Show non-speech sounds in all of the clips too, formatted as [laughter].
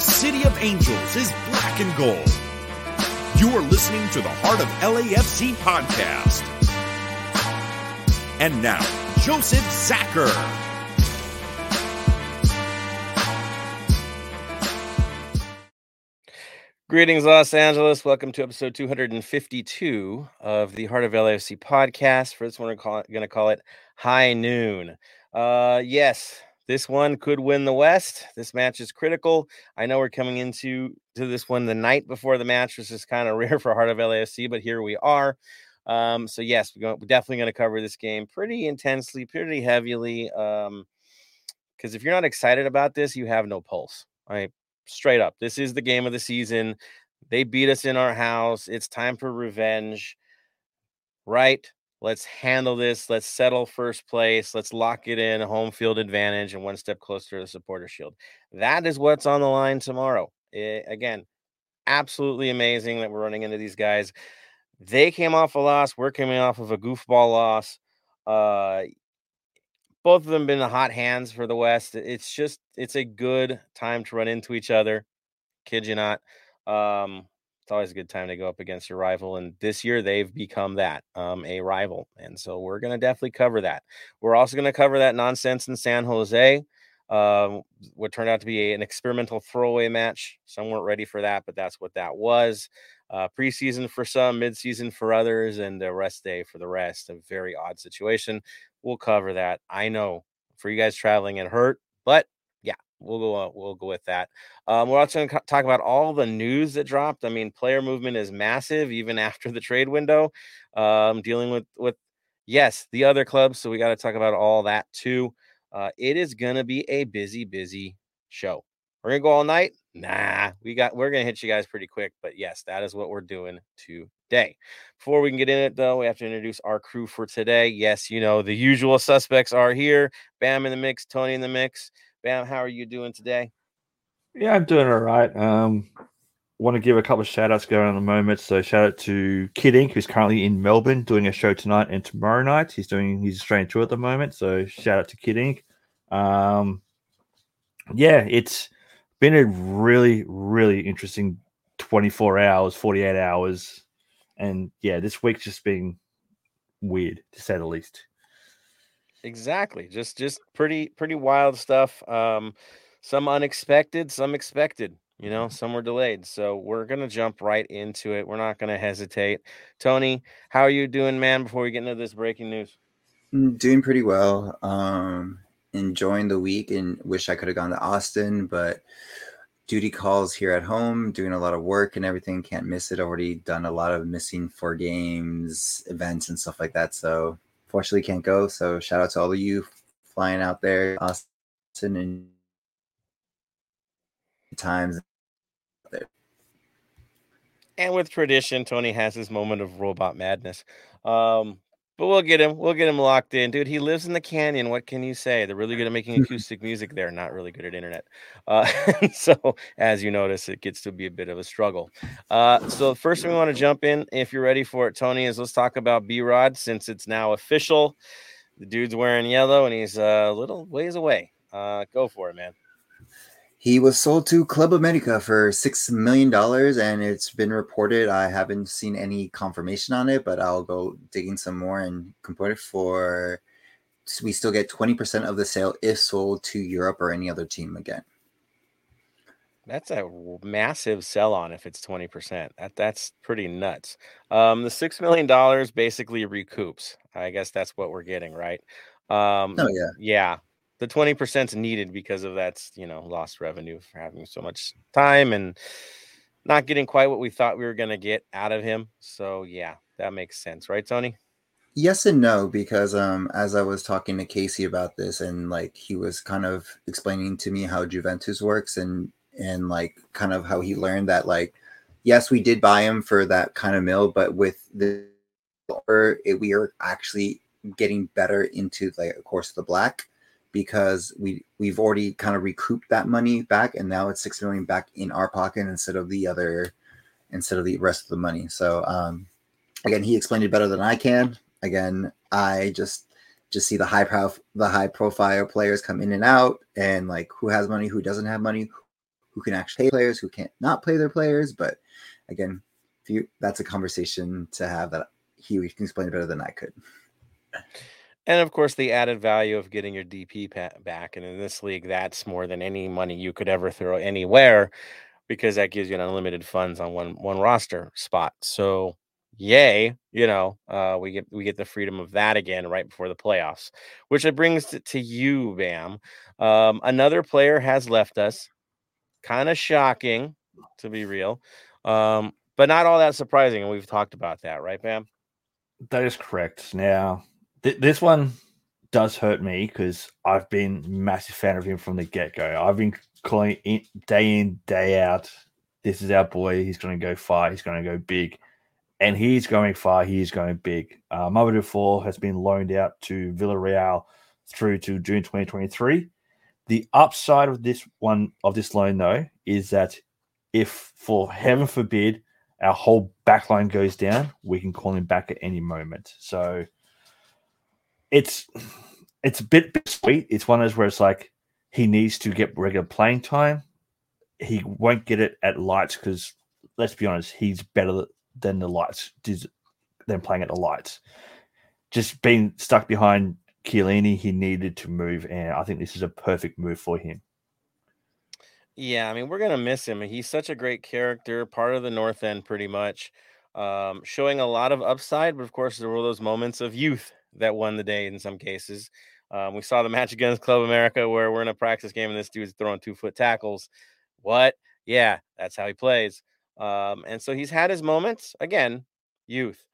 the City of Angels is black and gold. You are listening to the Heart of LAFC podcast. And now, Joseph Zacher. Greetings, Los Angeles. Welcome to episode 252 of the Heart of LAFC podcast. For this one, we're going to call it High Noon. Uh, yes, this one could win the West. This match is critical. I know we're coming into to this one the night before the match, which is kind of [laughs] rare for Heart of LAFC, but here we are. Um, so yes, we're, we're definitely going to cover this game pretty intensely, pretty heavily. Um, because if you're not excited about this, you have no pulse. Right, straight up. This is the game of the season. They beat us in our house. It's time for revenge. Right? Let's handle this. Let's settle first place. Let's lock it in, home field advantage, and one step closer to the supporter shield. That is what's on the line tomorrow. It, eh, again, absolutely amazing that we're running into these guys. They came off a loss. We're coming off of a goofball loss. Uh, both of them been the hot hands for the West. It's just it's a good time to run into each other. Kid you not. Um, it's always a good time to go up against your rival. And this year they've become that um, a rival. And so we're going to definitely cover that. We're also going to cover that nonsense in San Jose. Uh, what turned out to be a, an experimental throwaway match. Some weren't ready for that, but that's what that was. Uh, preseason for some, midseason for others, and a rest day for the rest. A very odd situation. We'll cover that. I know for you guys traveling, it hurt, but we'll go. Uh, we'll go with that. Um, we're also going to talk about all the news that dropped. I mean, player movement is massive, even [laughs] after the trade window. Um, dealing with with yes, the other clubs. So we got to talk about all that too. Uh, it is going to be a busy, busy show. We're gonna go all night. Nah, we got we're gonna hit you guys pretty quick, but yes, that is what we're doing today. Before we can get in it though, we have to introduce our crew for today. Yes, you know the usual suspects are here. Bam in the mix, Tony in the mix. Bam, how are you doing today? Yeah, I'm doing all right. Um, want to give a couple of shout outs going on the moment. So shout out to Kid Ink, who's currently in Melbourne doing a show tonight and tomorrow night. He's doing his Australian tour at the moment. So shout out to Kid Ink. Um, yeah, it's been a really, really interesting 24 hours, 48 hours. And yeah, this week's just been weird to say the least. Exactly. Just just pretty pretty wild stuff. Um some unexpected, some expected, you know, some were delayed. So we're gonna jump right into it. We're not gonna hesitate. Tony, how are you doing, man, before we get into this breaking news? Mm, doing pretty well. Um enjoying the week and wish I could have gone to Austin, but duty calls here at home, doing a lot of work and everything. Can't miss it. Already done a lot of missing for games, events, and stuff like that. So fortunately can't go. So shout out to all of you flying out there, Austin and times. And with tradition, Tony has his moment of robot madness. Um, but we'll get him. We'll get him locked in, dude. He lives in the canyon. What can you say? They're really good at making [laughs] acoustic music there. Not really good at internet. Uh, [laughs] so as you notice, it gets to be a bit of a struggle. Uh, so first thing we want to jump in, if you're ready for it, Tony, is let's talk about B Rod since it's now official. The dude's wearing yellow and he's a little ways away. Uh, go for it, man. He was sold to Club America for six million dollars, and it's been reported. I haven't seen any confirmation on it, but I'll go digging some more and compare it for. We still get twenty percent of the sale if sold to Europe or any other team again. That's a massive sell on if it's 20%. That that's pretty nuts. Um the 6 million dollars basically recoups. I guess that's what we're getting, right? Um Oh yeah. Yeah the 20% is needed because of that's you know lost revenue for having so much time and not getting quite what we thought we were going to get out of him so yeah that makes sense right tony? Yes and no because um as i was talking to casey about this and like he was kind of explaining to me how juventus works and and like kind of how he learned that like yes we did buy him for that kind of mill but with the it, we are actually getting better into like of course the black because we we've already kind of recouped that money back and now it's six million back in our pocket instead of the other instead of the rest of the money so um again he explained it better than i can again i just just see the high prof the high profile players come in and out and like who has money who doesn't have money who can actually play players, who can't not play their players. But again, you that's a conversation to have that he can explain better than I could. And of course, the added value of getting your DP back. And in this league, that's more than any money you could ever throw anywhere because that gives you an unlimited funds on one one roster spot. So yay, you know, uh, we get we get the freedom of that again right before the playoffs, which it brings to, to you, Bam. Um, another player has left us. Kind of shocking, to be real, um, but not all that surprising. And we've talked about that, right, Bam? That is correct. Now, th- this one does hurt me because I've been massive fan of him from the get go. I've been calling in, day in day out. This is our boy. He's going to go far. He's going to go big, and he's going far. He's going big. Uh, Mamadou Fall has been loaned out to Villarreal through to June 2023. The upside of this one of this loan, though, is that if, for heaven forbid, our whole backline goes down, we can call him back at any moment. So it's it's a bit, bit sweet. It's one of those where it's like he needs to get regular playing time. He won't get it at lights because let's be honest, he's better than the lights than playing at the lights. Just being stuck behind Chiellini, he needed to move, and I think this is a perfect move for him. Yeah, I mean, we're gonna miss him. He's such a great character, part of the North End, pretty much, um, showing a lot of upside. But of course, there were those moments of youth that won the day in some cases. Um, we saw the match against Club America where we're in a practice game and this dude's throwing two foot tackles. What? Yeah, that's how he plays. Um, and so he's had his moments. Again, youth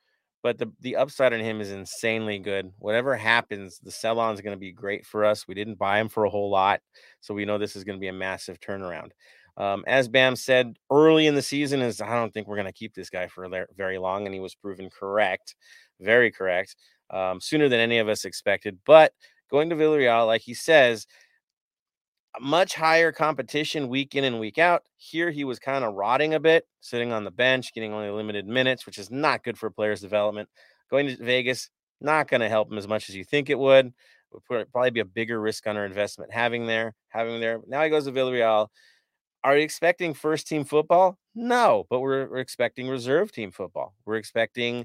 but the the upside on him is insanely good. Whatever happens, the sell on is going to be great for us. We didn't buy him for a whole lot, so we know this is going to be a massive turnaround. Um, as Bam said early in the season, is I don't think we're going to keep this guy for very long, and he was proven correct, very correct, um, sooner than any of us expected. But going to Villarreal, like he says, much higher competition week in and week out. Here he was kind of rotting a bit, sitting on the bench, getting only limited minutes, which is not good for players' development. Going to Vegas, not going to help him as much as you think it would. Would probably be a bigger risk on our investment having there, having there. Now he goes to Villarreal. Are we expecting first team football? No, but we're, we're expecting reserve team football. We're expecting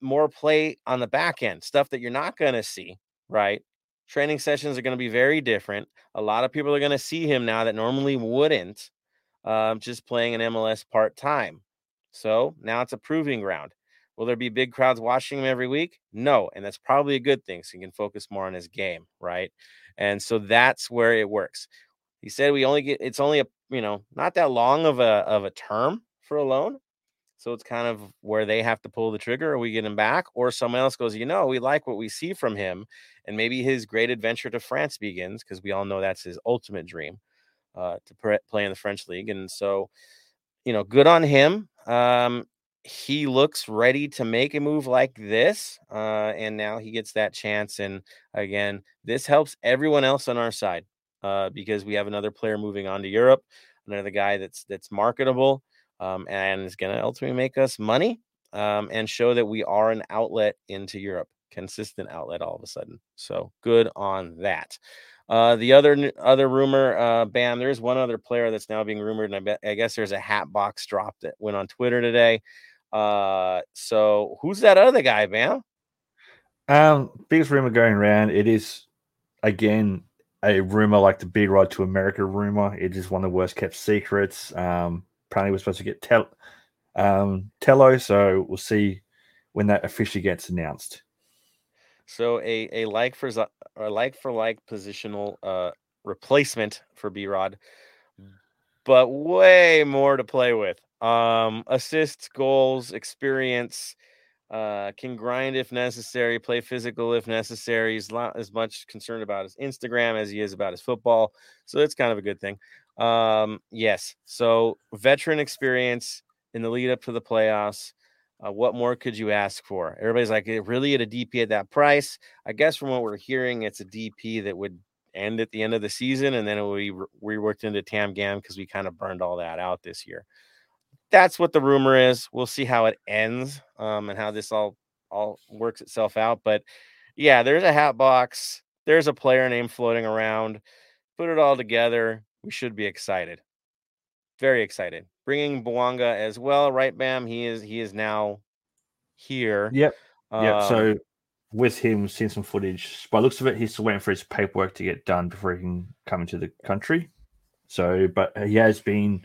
more play on the back end, stuff that you're not going to see, right? training sessions are going to be very different. A lot of people are going to see him now that normally wouldn't, um, just playing an MLS part time. So now it's a proving ground. Will there be big crowds watching him every week? No, and that's probably a good thing. So he can focus more on his game, right? And so that's where it works. He said we only get it's only a you know not that long of a of a term for a loan, so it's kind of where they have to pull the trigger, or we get him back, or someone else goes, you know, we like what we see from him, and maybe his great adventure to France begins because we all know that's his ultimate dream uh, to play in the French league. And so, you know, good on him. Um, he looks ready to make a move like this, uh, and now he gets that chance. And again, this helps everyone else on our side uh, because we have another player moving on to Europe, another guy that's that's marketable um, and is going to ultimately make us money um, and show that we are an outlet into Europe, consistent outlet all of a sudden. So good on that. Uh, the other other rumor, uh, bam, there's one other player that's now being rumored, and I bet I guess there's a hat box drop that went on Twitter today. Uh, so who's that other guy, bam? Um, biggest rumor going around. It is again a rumor like the B Rod to America rumor. It is one of the worst kept secrets. Um, apparently we're supposed to get tel- um, Tello, so we'll see when that officially gets announced. So a a like for a like for like positional uh, replacement for B Rod, but way more to play with. Um, assists, goals, experience. Uh, can grind if necessary, play physical if necessary. He's not as much concerned about his Instagram as he is about his football, so that's kind of a good thing. Um, yes. So veteran experience in the lead up to the playoffs. Uh, what more could you ask for? Everybody's like, it really at a DP at that price? I guess from what we're hearing, it's a DP that would end at the end of the season, and then it will be reworked into Tam Gam because we kind of burned all that out this year. That's what the rumor is. We'll see how it ends um, and how this all all works itself out. But yeah, there's a hat box. There's a player name floating around. Put it all together we should be excited. very excited. Bringing Bouanga as well, right, Bam? He is he is now here. Yep. Yep. Um, so with him, seeing some footage. By looks of it, he's still waiting for his paperwork to get done before he can come into the country. So, but he has been,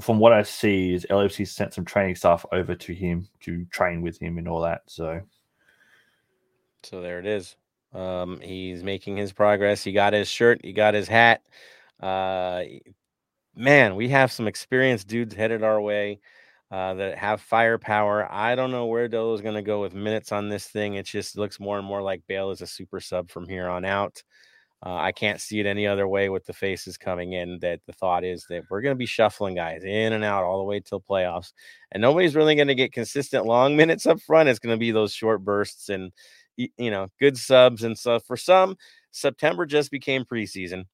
from what I see, is LFC sent some training staff over to him to train with him and all that. So, So there it is. Um, he's making his progress. He got his shirt. He got his hat. Uh, man, we have some experienced dudes headed our way uh, that have firepower. I don't know where Dolo's going to go with minutes on this thing. It just looks more and more like Bale is a super sub from here on out. Uh, I can't see it any other way with the faces coming in. That the thought is that we're going to be shuffling guys in and out all the way till playoffs, and nobody's really going to get consistent long [laughs] minutes up front. It's going to be those short bursts and you know good subs and stuff. For some, September just became preseason.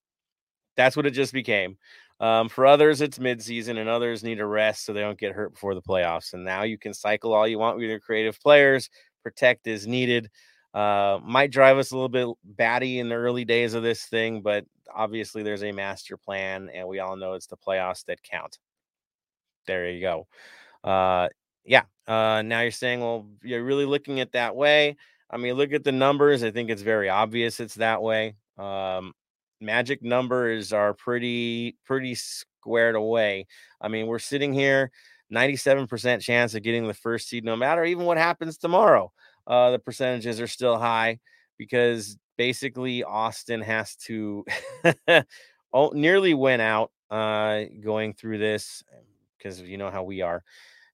That's what it just became. Um, for others, it's midseason, and others need a rest so they don't get hurt before the playoffs. And now you can cycle all you want with your creative players. Protect is needed. Uh, might drive us a little bit batty in the early days of this thing, but obviously there's a master plan, and we all know it's the playoffs that count. There you go. Uh, yeah. Uh, now you're saying, well, you're really looking at that way. I mean, look at the numbers. I think it's very obvious it's that way. Um, magic numbers are pretty pretty squared away. I mean, we're sitting here 97% chance of getting the first seed no matter even what happens tomorrow. Uh the percentages are still high because basically Austin has to [laughs] nearly win out uh going through this because you know how we are.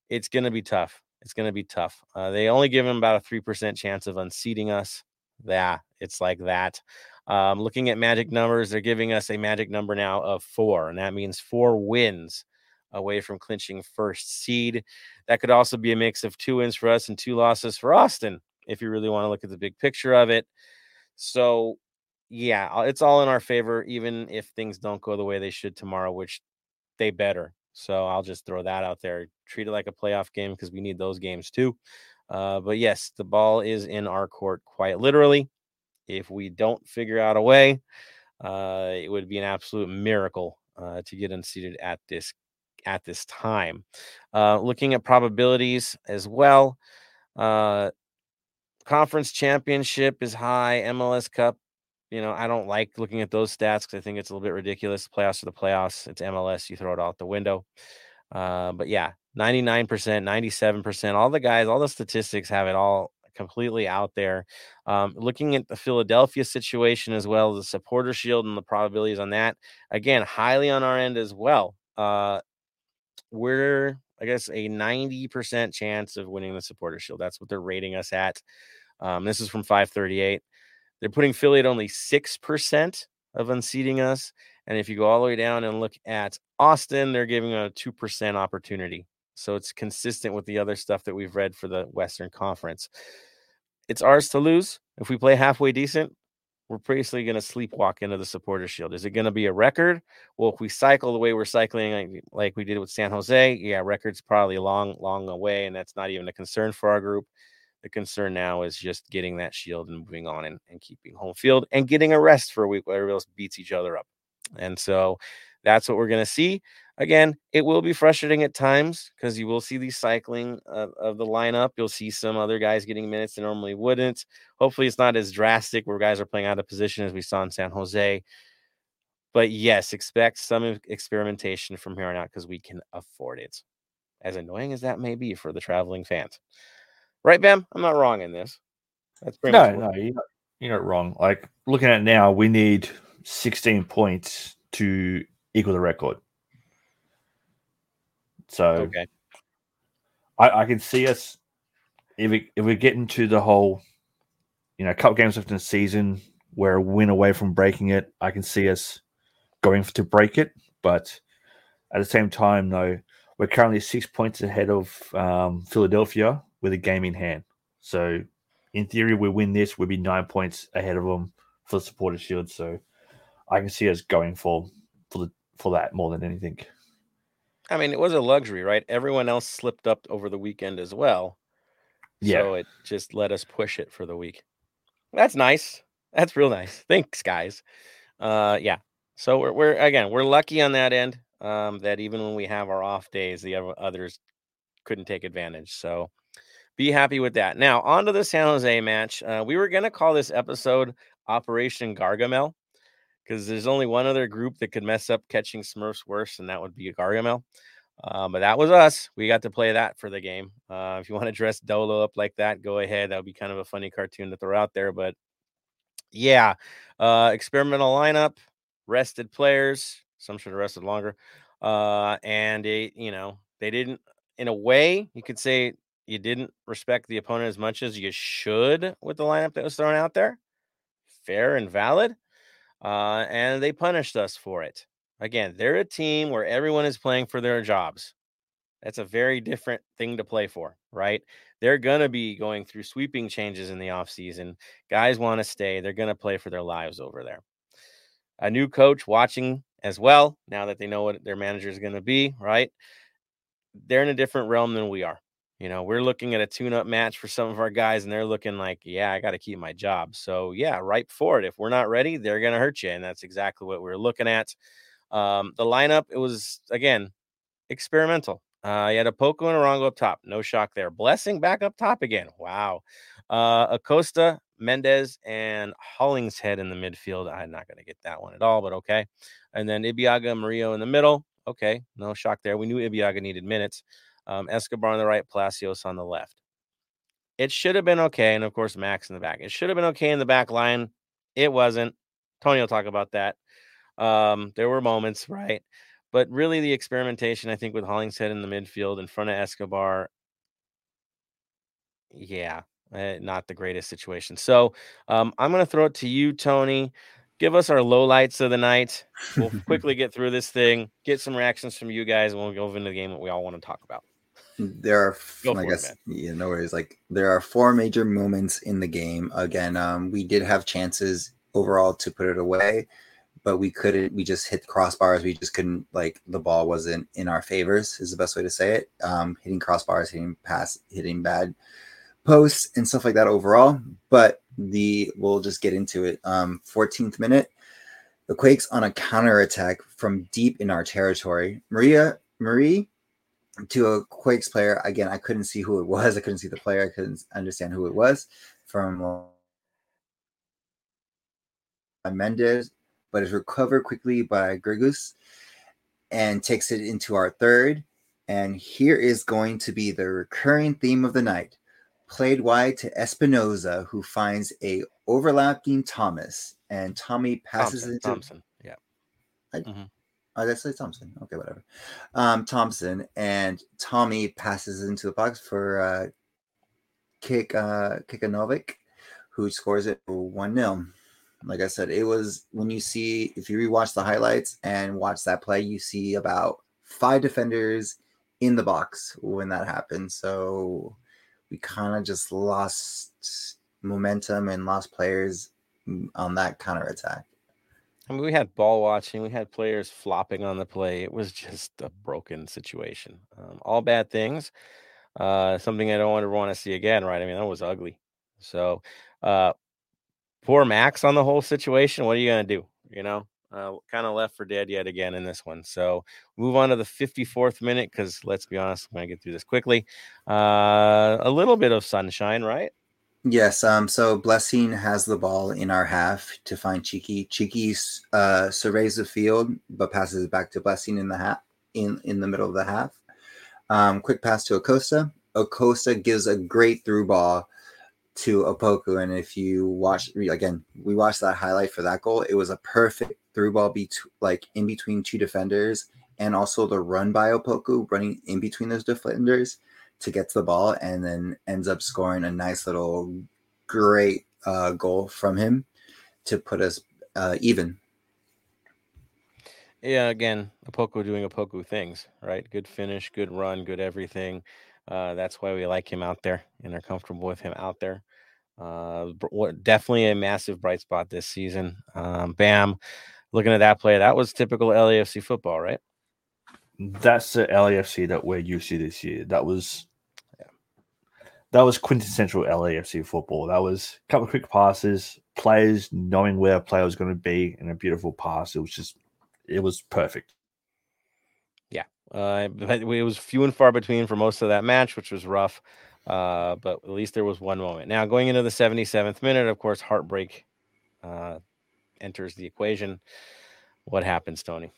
It's going to be tough. It's going to be tough. Uh, they only give him about a 3% chance of unseating us. Yeah, it's like that. Um, looking at magic numbers, they're giving us a magic number now of four, and that means four wins away from clinching first seed. That could also be a mix of two wins for us and two losses for Austin, if you really want to look at the big picture of it. So, yeah, it's all in our favor, even if things don't go the way they should tomorrow, which they better. So I'll just throw that out there. Treat it like a playoff game because we need those games too. Uh, but yes, the ball is in our court quite literally. If we don't figure out a way, uh, it would be an absolute miracle uh, to get unseated at this at this time. Uh, looking at probabilities as well, uh, conference championship is high. MLS Cup, you know, I don't like looking at those stats because I think it's a little bit ridiculous. Playoffs are the playoffs. It's MLS. You throw it out the window. Uh, but yeah, 99%, 97%, all the guys, all the statistics have it all completely out there. Um, looking at the Philadelphia situation as well, the supporter shield and the probabilities on that, again, highly on our end as well. Uh, we're, I guess, a 90% chance of winning the supporter shield. That's what they're rating us at. Um, this is from 538. They're putting Philly at only 6% of unseating us. And if you go all the way down and look at Austin, they're giving a 2% opportunity. So it's consistent with the other stuff that we've read for the Western Conference. It's ours to lose. If we play halfway decent, we're basically going to sleepwalk into the supporter shield. Is it going to be a record? Well, if we cycle the way we're cycling, like, like we did with San Jose, yeah, record's probably long, long away, and that's not even a concern for our group. The concern now is just getting that shield and moving on and, and keeping home field and getting a rest for a week while everybody else beats each other up. And so that's what we're going to see. Again, it will be frustrating at times because you will see the cycling of, of, the lineup. You'll see some other guys getting minutes they normally wouldn't. Hopefully, it's not as drastic where guys are playing out of position as we saw in San Jose. But yes, expect some experimentation from here on out because we can afford it. As annoying as that may be for the traveling fans. Right, Bam? I'm not wrong in this. That's pretty no, no, you're not, you're not wrong. Like looking at now, we need 16 points to equal the record. So okay. I, I can see us if we if we get into the whole, you know, couple games left in the season, we're a win away from breaking it. I can see us going to break it, but at the same time, though, we're currently six points ahead of um, Philadelphia with a game in hand. So, in theory, we win this, we'd be nine points ahead of them for the supporter shield. So, I can see us going for for the for that more than anything. I mean, it was a luxury, right? Everyone else slipped up over the weekend as well. Yeah. So it just let us push it for the week. That's nice. That's real nice. Thanks, guys. Uh yeah. So we're we're again, we're lucky on that end. um, that even when we have our off days, the others couldn't take advantage. So be happy with that. Now, on to the San Jose match. Uh, we were going to call this episode Operation Gargamel because there's only one other group that could mess up catching Smurfs worse, and that would be Gargamel. Uh, but that was us. We got to play that for the game. Uh, if you want to dress Dolo up like that, go ahead. That would be kind of a funny cartoon to throw out there. But yeah, uh, experimental lineup, rested players. Some should have rested longer. Uh, and it, you know, they didn't. In a way, you could say you didn't respect the opponent as much as you should with the lineup that was thrown out there. Fair and valid. Uh, and they punished us for it. Again, they're a team where everyone is playing for their jobs. That's a very different thing to play for, right? They're going to be going through sweeping changes in the offseason. Guys want to stay. They're going to play for their lives over there. A new coach watching as well, now that they know what their manager is going to be, right? They're in a different realm than we are. You know, we're looking at a tune up match for some of our guys, and they're looking like, yeah, I got to keep my job. So, yeah, right for it. If we're not ready, they're going to hurt you. And that's exactly what we're looking at. Um, the lineup, it was, again, experimental. Uh, you had Opoku and Arango up top. No shock there. Blessing back up top again. Wow. Uh, Acosta, Mendez, and Hollingshead in the midfield. I'm not going to get that one at all, but okay. And then Ibeagha, Murillo in the middle. Okay. No shock there. We knew Ibeagha needed minutes um, Escobar on the right, Palacios on the left. It should have been okay. And of course, Max in the back. It should have been okay in the back line. It wasn't. Tony will talk about that. Um, there were moments, right? But really, the experimentation, I think, with Hollingshead in the midfield in front of Escobar, yeah, eh, not the greatest situation. So um, I'm going to throw it to you, Tony. Give us our low lights of the night. We'll [laughs] quickly get through this thing, get some reactions from you guys, and we'll go into the game that we all want to talk about. There are, Go I guess, yeah, no worries. Like there are four major moments in the game. Again, um, we did have chances overall to put it away, but we couldn't. We just hit crossbars. We just couldn't. Like the ball wasn't in our favors. Is the best way to say it. Um, hitting crossbars, hitting pass, hitting bad posts, and stuff like that overall. But the we'll just get into it. Um, 14th minute, the Quakes on a counter attack from deep in our territory. Maria Marie to a Quakes player. Again, I couldn't see who it was. [laughs] I couldn't see the player. I couldn't understand who it was from uh, Mendez, but is recovered quickly by Grigus and takes it into our third. And here is going to be the recurring theme of the night. Played wide to Espinoza, who finds a overlapping Thomas, and Tommy passes Thompson, into Thompson. Yeah. I, mm-hmm. Oh, that's say Thompson. Okay, whatever. Um, Thompson and Tommy passes into the box for uh, Kick uh, Kikanovic, who scores it one 0 Like I said, it was when you see if you rewatch the highlights and watch that play, you see about five defenders in the box when that happened. So we kind of just lost momentum and lost players on that counter attack. I mean, we had ball watching, we had players flopping on the play. It was just a broken situation. Um, all bad things. Uh, something I don't ever want to see again, right? I mean, that was ugly. So, uh, poor Max on the whole situation. What are you going to do? You know, uh, kind of left for dead yet again in this one. So, move on to the 54th minute because let's be honest, I'm going to get through this quickly. Uh, a little bit of sunshine, right? Yes. Um. So Blessing has the ball in our half to find Cheeky. Cheeky uh, surveys the field, but passes it back to Blessing in the half in in the middle of the half. Um, quick pass to Acosta. Acosta gives a great through ball to Opoku, and if you watch again, we watched that highlight for that goal. It was a perfect through ball, be like in between two defenders, and also the run by Opoku running in between those defenders to get to the ball and then ends up scoring a nice little great uh, goal from him to put us uh, even. Yeah, again, Opoku doing Opoku things, right? Good finish, good run, good everything. Uh, that's why we like him out there and are comfortable with him out there. Uh, definitely a massive bright spot this season. Um, Bam, looking at that play, that was typical LAFC football, right? That's the LAFC that we're used to this year. That was that was quintessential LAFC football. That was a couple of quick passes, players knowing where a player was going to be, and a beautiful pass. It was just, it was perfect. Yeah, uh, but it was few and far between for most of that match, which was rough. Uh, but at least there was one moment. Now going into the 77th minute, of course, heartbreak uh, enters the equation. What happens, Tony?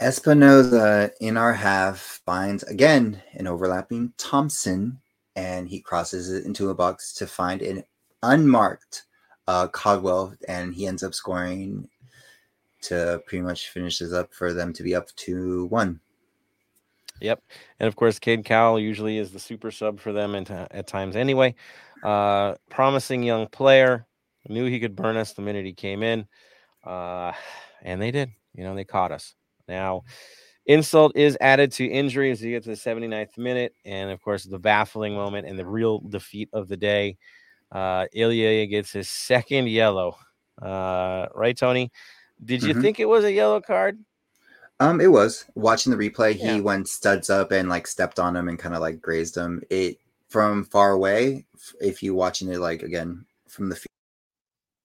Espinoza in our half finds again an overlapping Thompson, and he crosses it into a box to find an unmarked uh, and he ends up scoring to pretty much finishes up for them to be up to one. Yep, and of course, Cade Cowell usually is the super sub for them at, at times anyway. Uh, promising young player, knew he could burn us the minute he came in, uh, and they did. You know, they caught us. Now, insult is added to injury as you get to the 79th minute, and of course, the baffling moment and the real defeat of the day. Uh, Ilie gets his second yellow. Uh, right, Tony? Did you mm-hmm. think it was a yellow card? Um, it was watching the replay. Yeah. He went studs up and like stepped on him and kind of like grazed him. It from far away. If you watching it like again from the field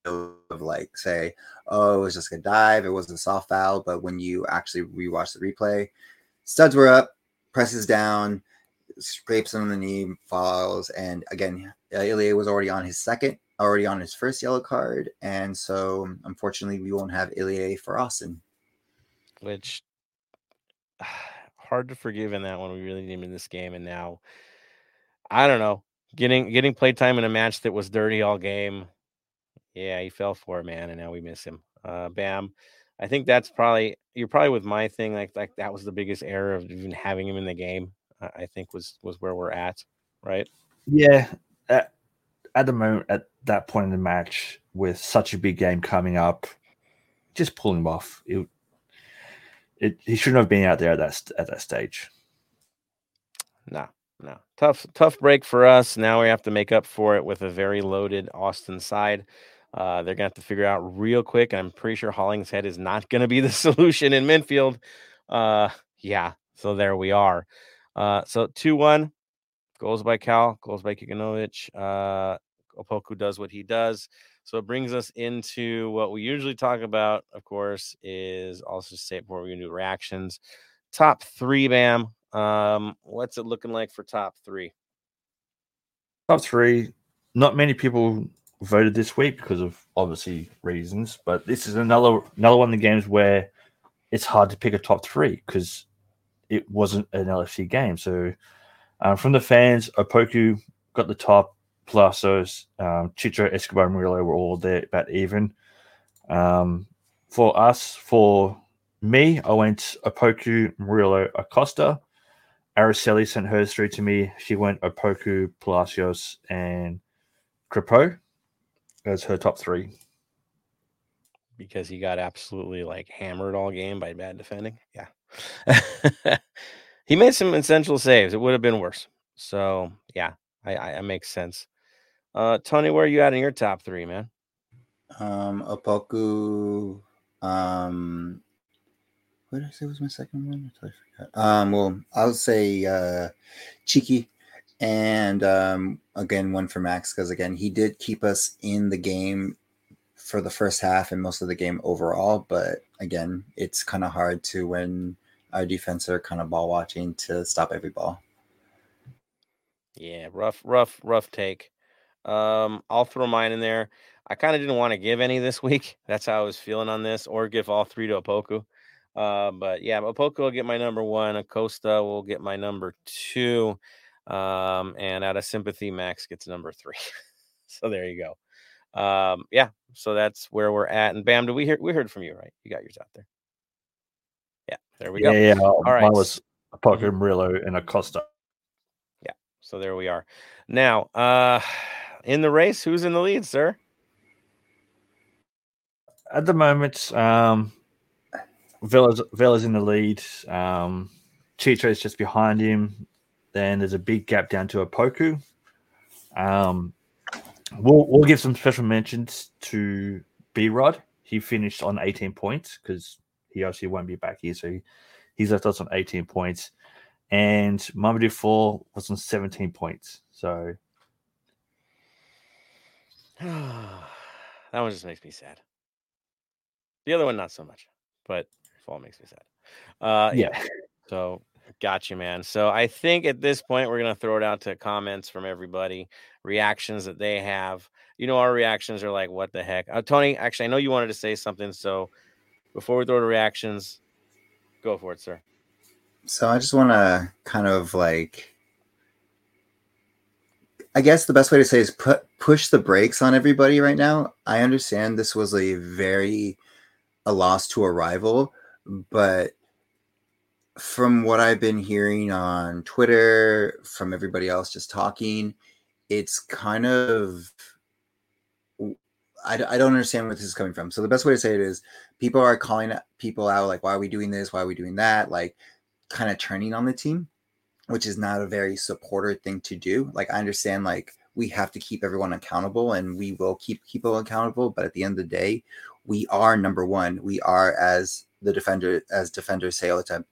of like say, oh, it was just a dive. It wasn't a soft foul. But when you actually rewatch the replay, studs were up, presses down, scrapes him on the knee, falls, and again, uh, Ilie was already on his second, already on his first yellow card, and so um, unfortunately, we won't have Ilie for Austin. Which [sighs] hard to forgive in that one. We really need him in this game, and now I don't know. Getting getting playtime in a match that was dirty all game. Yeah, he fell for it, man, and now we miss him. Uh, Bam. I think that's probably you're probably with my thing. Like like that was the biggest error of even having him in the game. I think was was where we're at, right? Yeah. At, at the moment, at that point in the match, with such a big game coming up, just pull him off. It, it, he shouldn't have been out there at that at that stage. No, no, tough tough break for us. Now we have to make up for it with a very loaded Austin side. Uh, they're gonna have to figure out real quick. I'm pretty sure Hollingshead is not gonna be the [laughs] solution in Minfield. Uh, yeah, so there we are. Uh, so two one goals by Cowell, goals by Kikanovic. Uh, Opoku does what he does. So it brings us into what we usually talk about, of course, is also say before we do reactions. Top three, Bam. Um, what's it looking like for top three? Top three. Not many people voted this week because of obviously reasons, but this is another another one of the games where it's hard to pick a top three because it wasn't an LFC game. So um, from the fans, Opoku got the top, Palacios, um, Chicho, Escobar, Murillo were all there about even. Um, for us, for me, I went Opoku, Murillo, Acosta. Araceli sent hers through to me. She went Opoku, Palacios, and Crepeau as her top three. Because he got absolutely like hammered all game by bad defending. Yeah. [laughs] he made some essential saves. It would have been worse. So yeah, I, I, makes sense. Uh, Tony, where are you at in your top three, man? Um, Opoku. Um, what did I say was my second one? I totally forgot. Um, well, I'll say uh, Cheeky, and um, again one for Max because again he did keep us in the game for the first half and most of the game overall. But again, it's kind of hard to when our defense are kind of ball watching to stop every ball. Yeah, rough, rough, rough take. Um, I'll throw mine in there. I kind of didn't want to give any this [laughs] week. That's how I was feeling on this, or give all three to Opoku. Uh, but yeah, Opoku will get my number one. Acosta will get my number two. Um, and out of sympathy, Max gets number three. [laughs] so there you go. Um, yeah, so that's where we're at. And Bam, do we hear we heard from you, right? You got yours out there. Yeah, there we go. Yeah, yeah. All right. Mine was Opoku, mm-hmm. Murillo, and Acosta. Yeah, so there we are. Now, uh in the race. Who's in the lead, sir? At the moment, um, Vela's, Vela's in the lead. Um, Chicho is just behind him. Then there's a big gap down to Opoku. Um, we'll, we'll give some special mentions to B Rod. He finished on 18 points because he obviously won't be back here. So he, he's left us on 18 points. And Mamadou Fall was on 17 points. So [sighs] that one just makes me sad. The other one, not so much, but fall makes me sad. Uh, yeah. yeah. So got you, man. So I think at this point we're gonna throw it out to comments from everybody, reactions that they have. You know, our reactions are like, what the heck? Uh, Tony, actually, I know you wanted to say something. So before we throw to reactions, go for it, sir. So I just want to kind of like, I guess the best way to say is put push the brakes on everybody right now. I understand this was a very a loss to a rival, but from what I've been hearing on Twitter, from everybody else just talking, it's kind of I, I don't understand where this is coming from. So the best way to say it is people are calling people out like, why are we doing this? Why are we doing that? Like kind of turning on the team, which is not a very supporter thing to do. Like I understand like we have to keep everyone accountable and we will keep people accountable. But at the end of the day, we are number one. We are as the defender, as defenders say all the time,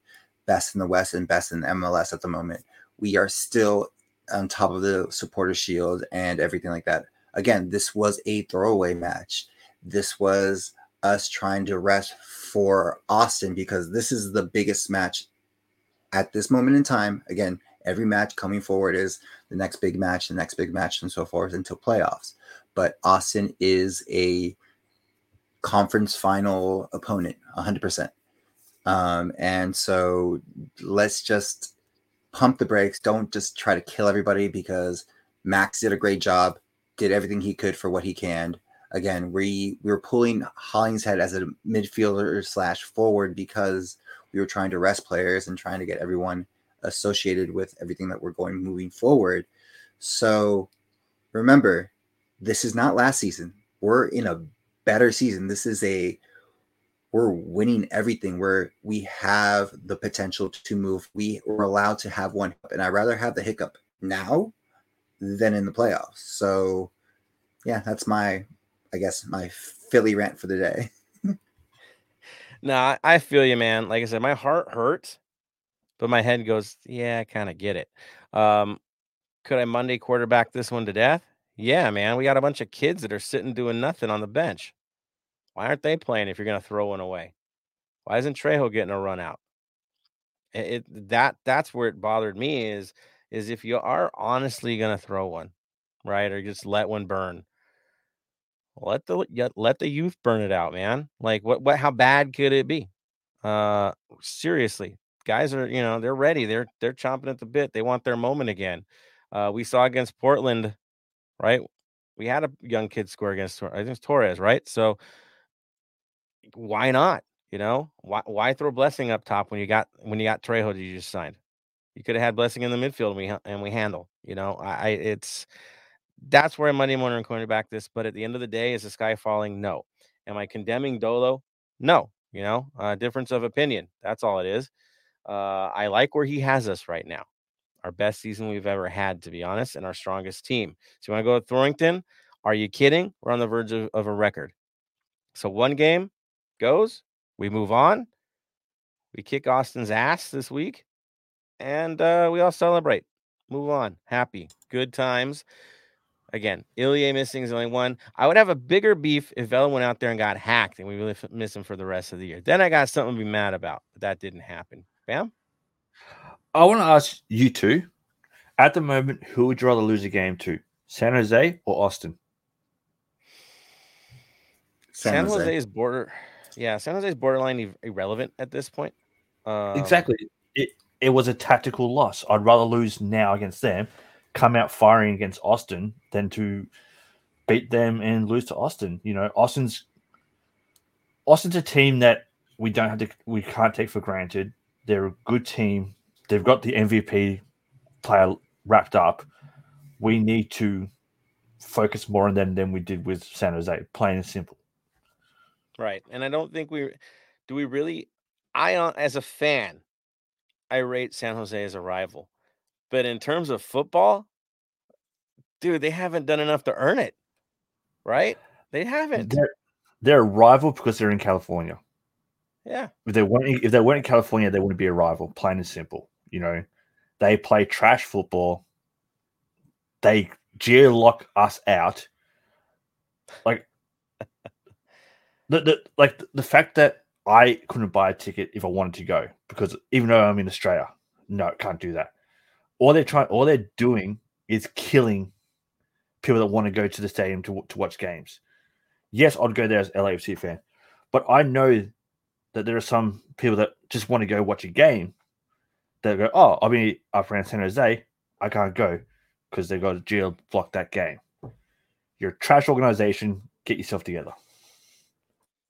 best in the West and best in MLS at the moment. We are still on top of the supporter shield and everything like that. Again, this was a throwaway match. This was us trying to rest for Austin because this is the biggest match at this moment in time. Again, every match coming forward is the next big match, the next big match, and so forth until playoffs. But Austin is a conference final opponent, 100%. Um, and so let's just pump the brakes. Don't just try to kill everybody because Max did a great job, did everything he could for what he can. Again, we we were pulling Hollingshead as a midfielder slash forward because we were trying to rest players and trying to get everyone associated with everything that we're going moving forward. So remember, this is not last season. We're in a better season. This is a we're winning everything where we have the potential to move. We were allowed to have one, and I'd rather have the hiccup now than in the playoffs. So, yeah, that's my, I guess, my Philly rant for the day. [laughs] no, I feel you, man. Like I said, my heart hurts, but my head goes, yeah, I kind of get it. Um, could I Monday quarterback this one to death? Yeah, man. We got a bunch of kids that are sitting doing nothing on the bench. Why aren't they playing if you're going to throw one away? Why isn't Trejo getting a run out? It, it, that that's where it bothered me is is if you are honestly going to throw one, right, or just let one burn, let the let the youth burn it out, man. Like what what how bad could it be? Uh, seriously, guys are you know they're ready. They're they're chomping at the bit. They want their moment again. Uh, we saw against Portland, right? We had a young kid score against I think Torres, right? So why not? You know, why why throw blessing up top when you got when you got Trejo that you just signed? You could have had blessing in the midfield and we and we handle. You know, I, I it's that's where I'm Monday morning cornerback this. But at the end of the day, is the sky falling? No. Am I condemning Dolo? No. You know, uh, difference of opinion. That's all it is. Uh, I like where he has us right now. Our best season we've ever had, to be honest, and our strongest team. So you want to go to Thorrington? Are you kidding? We're on the verge of, of a record. So one game, goes. We move on. We kick Austin's ass this week, and uh, we all celebrate. Move on. Happy. Good times. Again, Ilie missing is the only one. I would have a bigger beef if Vela went out there and got hacked and we really miss him for the rest of the year. Then I got something to be mad about, but that didn't happen. Bam. I want to ask you two at the moment, who would you rather lose a game to, San Jose or Austin? San, San Jose. Jose is border. Yeah, San Jose is borderline irrelevant at this point. Um, exactly. It it was a tactical loss. I'd rather lose now against them, come out firing against Austin, than to beat them and lose to Austin. You know, Austin's Austin's a team that we don't have to we can't take for granted. They're a good team. They've got the MVP player wrapped up. We need to focus more on them than we did with San Jose, plain and simple. Right. And I don't think we do we really I uh, as a fan, I rate San Jose as a rival. But in terms of football, dude, they haven't done enough to earn it. Right? They haven't. They're, they're a rival because they're in California. Yeah. If they weren't if they weren't in California, they wouldn't be a rival, plain and simple. You know, they play trash football. They geolock us out. Like the, the like the fact that I couldn't buy a ticket if I wanted to go because even though I'm in Australia, no, can't do that. All they're trying, all they're doing is killing people that want to go to the stadium to to watch games. Yes, I'd go there as LAFC fan, but I know that there are some people that just want to go watch a game. That go, oh, I'll be up around San Jose. I can't go because they got a geo block that game. You're a trash organization. Get yourself together.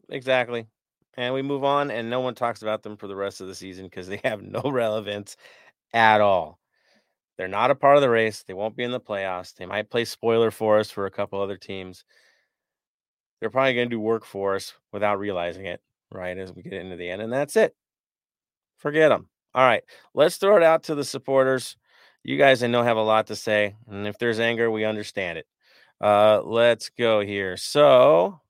Exactly. And we move on, and no one talks about them for the rest of the season because they have no [laughs] relevance at all. They're not a part of the race. They won't be in the playoffs. They might play spoiler for us for a couple other teams. They're probably going to do work for us without realizing it, right? As we get into the end, and that's it. Forget them. All right, let's throw it out to the supporters. You guys, I know, have a lot to say, and if there's anger, we understand it. Uh, let's go here. So,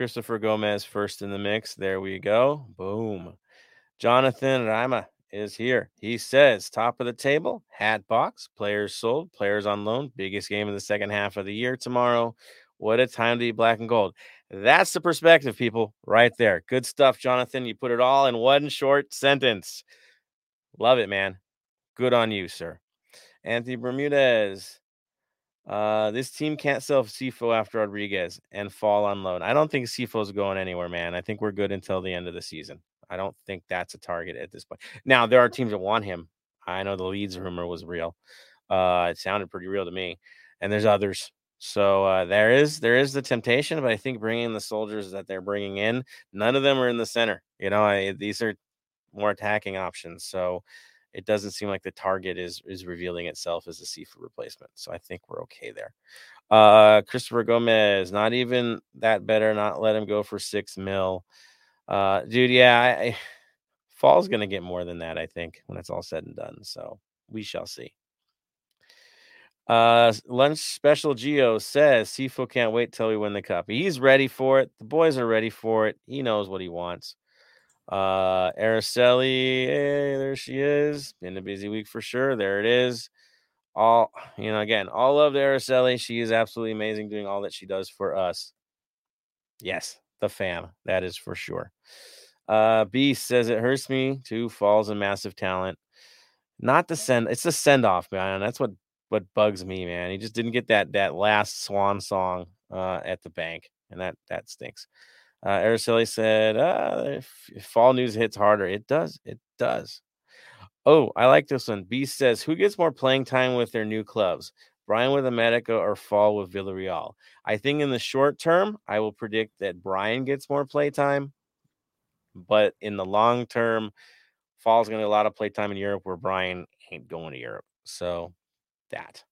Christopher Gomez first in the mix. There we go. Boom. Jonathan Rama is here. He says, top of the table, hat box, players sold, players on loan, biggest game of the second half of the year tomorrow. What a time to be black and gold. That's the perspective, people, right there. Good stuff, Jonathan. You put it all in one short sentence. Love it, man. Good on you, sir. Anthony Bermudez. Uh, this team can't sell Cifu after Rodriguez and Fall on loan. I don't think Cifu's going anywhere, man. I think we're good until the end of the season. I don't think that's a target at this point. Now there are teams that want him. I know the Leeds rumor was real. Uh, it sounded pretty real to me, and there's others. So uh, there is there is the temptation, but I think bringing the soldiers that they're bringing in, none of them are in the center. You know, I, these are more attacking options. So it doesn't seem like the target is is revealing itself as a Cifu replacement. So I think we're okay there. Uh, Christopher Gomez, not even that better. Not let him go for six mil. Uh, dude, yeah, I, I, Fall's to get more than that, I think, when it's all said and done. So we shall see. Uh, lunch special Geo says Cifu can't wait till we win the cup. He's ready for it. The boys are ready for it. He knows what he wants. Uh, Araceli, hey, there she is. Been a busy week for sure. There it is. All you know, again, all love to Araceli. She is absolutely amazing doing all that she does for us. Yes, the fam. That is for sure. Uh, Beast says it hurts me too. Falls a massive talent. Not the send. It's the send off, man. That's what what bugs me, man. He just didn't get that that last swan song uh, at the bank, and that that stinks. Uh, Araceli said, uh, if, if Fall news hits harder, it does. It does. Oh, I like this one. Beast says, who gets more playing time with their new clubs? Brian with America or Fall with Villarreal. I think in the short term, I will predict that Brian gets more play time. But in the long term, Fall's going to get a lot of play time in Europe where Brian ain't going to Europe. So that,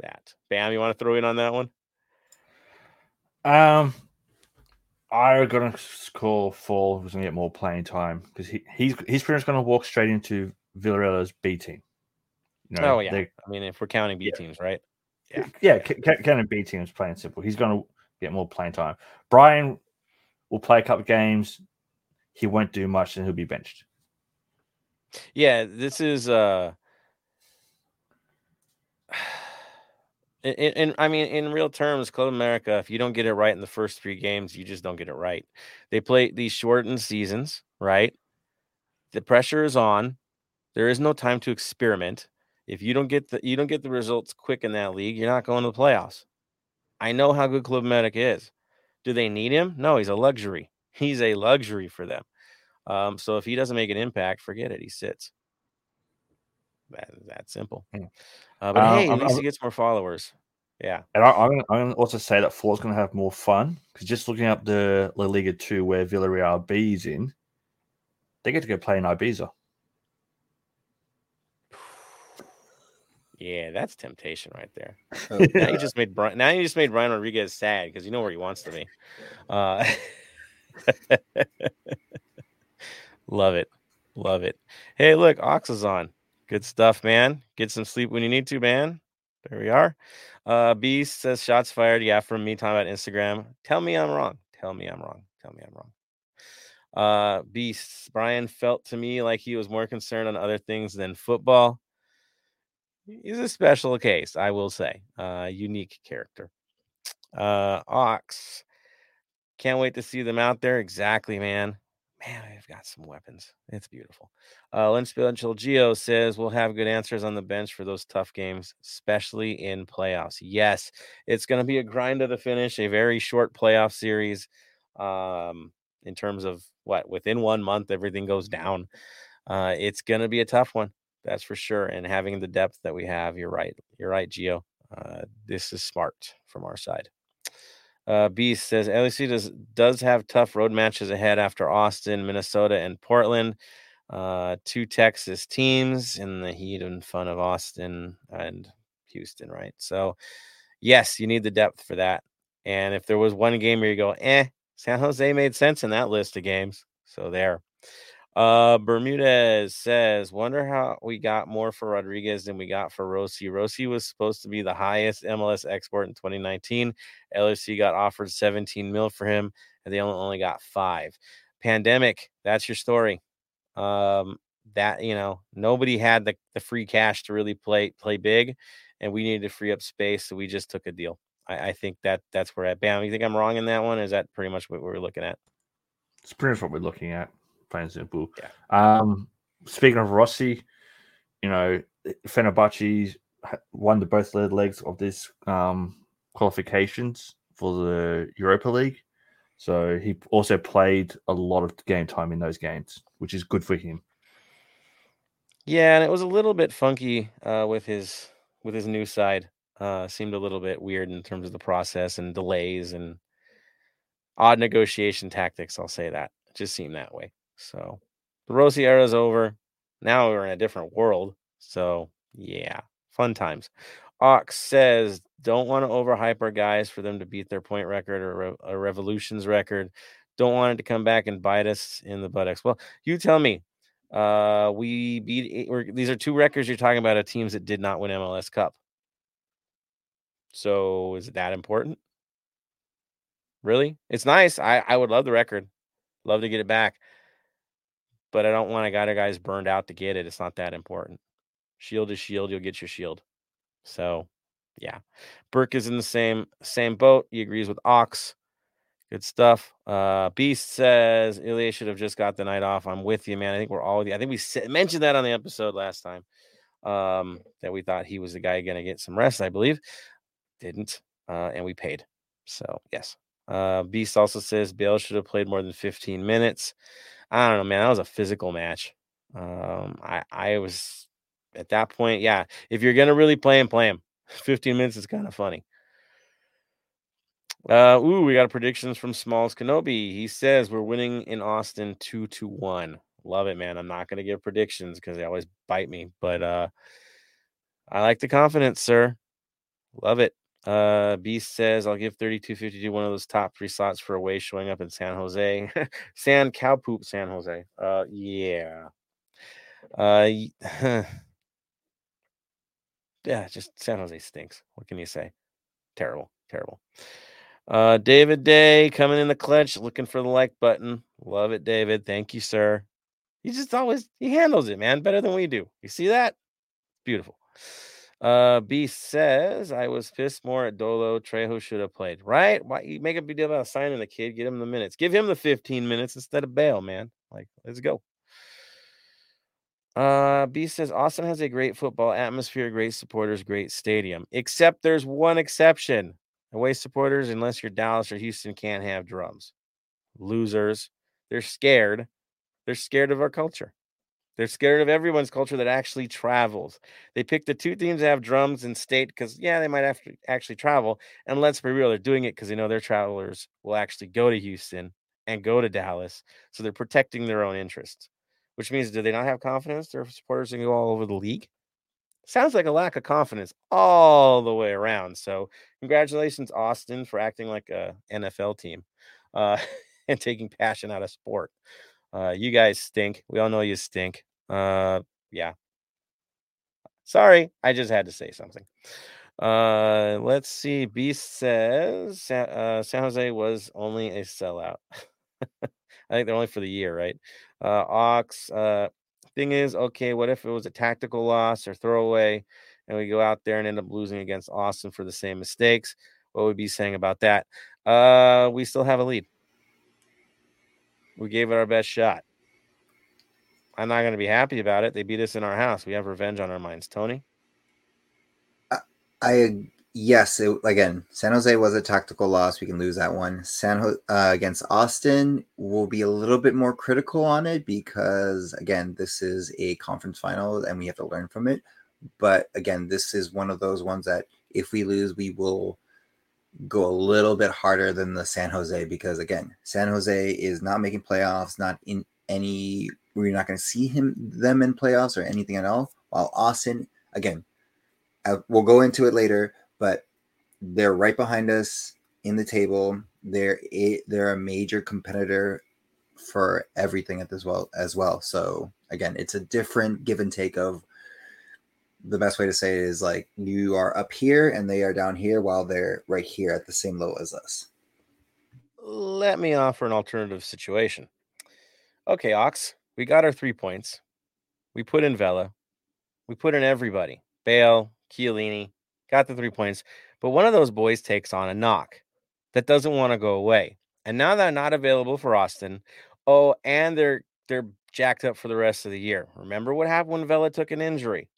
that. Bam, you want to throw in on that one? Um, I'm gonna score four. who's gonna get more playing time because he, he's he's pretty much gonna walk straight into Villarreal's B team. You know, oh yeah, I mean if we're counting B yeah. teams, right? Yeah, yeah, kind of B teams playing simple. He's going to get more playing time. Brian will play a couple games. He won't do much, and he'll be benched. Yeah, this is uh in, in, I mean, in real terms, Club America, if you don't get it right in the first three games, you just don't get it right. They play these shortened seasons, right? The pressure is on. There is no time to experiment. If you don't get the you don't get the results quick in that league, you're not going to the playoffs. I know how good Club Medic is. Do they need him? No, he's a luxury. [laughs] He's a luxury for them. Um, so if he doesn't make an impact, forget it. He sits. That that simple. Hmm. Uh, but um, hey, at least he gets more followers. Yeah. And I, am going to also say that Fall's going to have more fun because just looking up the La Liga 2 where Villarreal B is in, they get to go play in Ibiza. Yeah, that's temptation right there. Oh, now you just made Brian. Now you just made Brian Rodriguez sad because you know where he wants to be. Uh, [laughs] love it, love it. Hey, look, Ox is on. Good stuff, man. Get some sleep when you need to, man. There we are. Uh, Beast says shots fired. Yeah, from me talking about Instagram. Tell me I'm wrong. Tell me I'm wrong. Tell me I'm wrong. Uh, Beast Brian felt to me like he was more concerned on other things than football he's a special case, I will say. Uh, unique character. Uh, Ox. Can't wait to see them out there. Exactly, man. Man, I've got some weapons. It's beautiful. Uh, Spiritual Geo says we'll have good answers on the bench for those tough games, especially in playoffs. Yes, it's going to be a grind to the finish, a very short playoff series. Um, in terms of what within one month everything goes down. Uh, it's going to be a tough one, that's for sure. And having the depth that we have, you're right. You're right, Geo. Uh, this is smart from our side. Uh, Beast says LAFC does does have tough road matches ahead after Austin, Minnesota, and Portland. Uh, two Texas teams in the heat and fun of Austin and Houston, right? So, yes, you need the depth for that. And if there was one game where you go, eh, San Jose made sense in that list of games. So there. Uh, Bermudez says, "Wonder how we got more for Rodriguez than we got for Rossi. Rossi was supposed to be the highest MLS export in 2019. LAFC got offered 17 mil for him, and they only got five. Pandemic. That's your story. Um, that you know, nobody had the the free cash to really play play big, and we needed to free up space, so we just took a deal. I, I think that that's where at Bam. You think I'm wrong in that one? Is that pretty much what we're looking at? It's pretty much what we're looking at plain and simple. Yeah. Um, speaking of Rossi, you know, Fenerbahce won the both legs of this um, qualifications for the Europa League. So he also played a lot of game time in those games, which is good for him. Yeah, and it was a little bit funky uh, with his with his new side. Uh, seemed a little bit weird in terms of the process and delays and odd negotiation tactics. I'll say that it just seemed that way. So the Rossi era is over. Now we're in a different world. So yeah, fun times. Ox says, don't want to overhype our guys for them to beat their point record or a revolutions record. Don't want it to come back and bite us in the buttocks. Well, you tell me. Uh, we beat. these are two records you're talking about of teams that did not win MLS Cup. So is it that important? Really? It's nice. I I would love the record. Love to get it back but I don't want to got a guys burned out to get it. It's not that important. Shield is shield. You'll get your shield. So, yeah, Burke is in the same same boat. He agrees with Ox. Good stuff. Uh, Beast says Ilie should have just got the night off. I'm with you, man. I think we're all with you. I think we mentioned that on the episode last time. Um, that we thought he was the guy going to get some rest. I believe didn't, uh, and we paid. So yes. Uh, Beast also says Bale should have played more than 15 minutes. I don't know, man. That was a physical match. Um, I I was at that point, yeah. If you're gonna really play him, play him. [laughs] 15 minutes is kind of funny. Uh, ooh, we got predictions from Smalls Kenobi. He says we're winning in Austin two to one. Love it, man. I'm not gonna give predictions because they always bite me, but uh, I like the confidence, sir. Love it. Uh, Beast says, I'll give 3252 one of those top three slots for away showing up in San Jose. [laughs] San cow poop San Jose. Uh, yeah. Uh, [laughs] yeah, just San Jose stinks. What can you say? Terrible, terrible. Uh, David Day coming in the clutch, looking for the like button. Love it, David. Thank you, sir. He just always he handles it, man, better than we do. You see that? Beautiful. Uh, B says, I was pissed more at Dolo. Trejo should have played, right? Why you make a big deal about signing the kid? Get him the minutes. Give him the 15 minutes instead of Bale, man. Like, let's go. Uh, B says Austin has a great football atmosphere, great supporters, great stadium. Except there's one exception. Away supporters, unless you're Dallas or Houston, can't have drums. Losers. They're scared. They're scared of our culture. They're scared of everyone's culture that actually travels. They pick the two teams that have drums and state because, yeah, they might have to actually travel. And let's be real, they're doing it because they know their travelers will actually go to Houston and go to Dallas. So they're protecting their own interests, which means do they not have confidence? Their supporters can go all over the league. Sounds like a lack of confidence all the way around. So, congratulations, Austin, for acting like a NFL team uh, [laughs] and taking passion out of sport. Uh, you guys stink. We all know you stink. Uh, yeah. Sorry, I just had to say something. Uh, let's see. Beast says uh, San Jose was only a sellout. [laughs] I think they're only for the year, right? Uh, Ox. Uh, thing is, okay, what if it was a tactical loss or throwaway, and we go out there and end up losing against Austin for the same mistakes? What would be saying about that? Uh, we still have a lead. We gave it our best shot. I'm not going to be happy about it. They beat us in our house. We have revenge on our minds. Tony? I yes, it, again, San Jose was a tactical loss. We can lose that one. San Jose uh, against Austin will be a little bit more critical on it because again, this is a conference final and we have to learn from it. But again, this is one of those ones that if we lose, we will go a little bit harder than the San Jose because again, San Jose is not making playoffs, not in any we're not going to see him them in playoffs or anything at all. While Austin, again, uh, we'll go into it later, but they're right behind us in the table. They're a, they're a major competitor for everything at this well as well. So again, it's a different give and take of the best way to say it is like you are up here and they are down here while they're right here at the same level as us. Let me offer an alternative situation. Okay, Ox, we got our three points. We put in Vela. We put in everybody. Bale, Chiellini, got the three points. But one of those boys takes on a knock that doesn't want to go away. And now they're not available for Austin. Oh, and they're they're jacked up for the rest of the year. Remember what happened when Vela took an injury?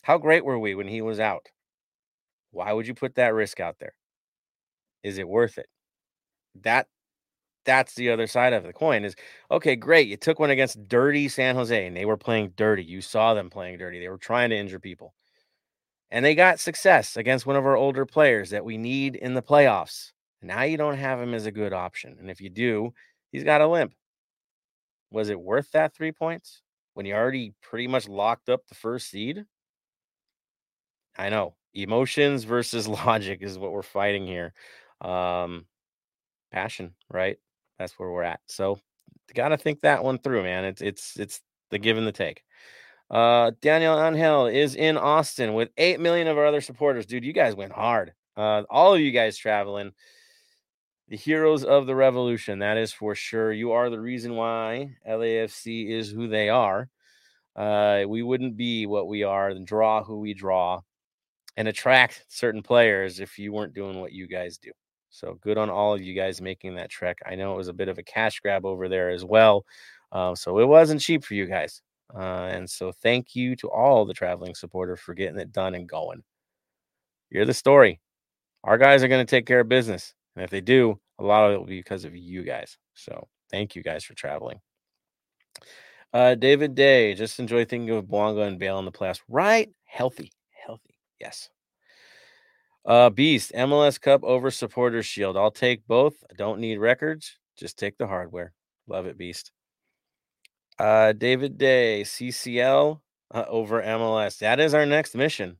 How great were we when he was out? Why would you put that risk out there? Is it worth it? That that's the other side of the coin is okay, great. You took one against dirty San Jose and they were playing dirty. You saw them playing dirty. They were trying to injure people. And they got success against one of our older players that we need in the playoffs. Now you don't have him as a good option. And if you do, he's got a limp. Was it worth that three points when you already pretty much locked up the first seed? I know emotions versus [laughs] logic is what we're fighting here. Um, passion, right? That's where we're at. So, got to think that one through, man. It's it's it's the give and the take. Uh, Daniel Angel is in Austin with 8 million of our other supporters. Dude, you guys went hard. Uh, all of you guys traveling. The heroes of the revolution, that is for sure. You are the reason why LAFC is who they are. Uh, we wouldn't be what we are and draw who we draw and attract certain players if you weren't doing what you guys do. So good on all of you guys making that trek. I know it was a bit of a cash grab over there as well. Uh, so it wasn't cheap for you guys. Uh, and so thank you to all the traveling supporters for getting it done and going. You're the story. Our guys are going to take care of business. And if they do, a lot of it will be because of you guys. So thank you guys for traveling. Uh, David Day, just enjoy thinking of Bouanga and Bale in the playoffs. Right? Healthy. Healthy. Yes. Uh, Beast, MLS Cup over Supporter Shield. I'll take both. I don't need records. Just take the hardware. Love it, Beast. Uh, David Day, CCL uh, over MLS. That is our next mission.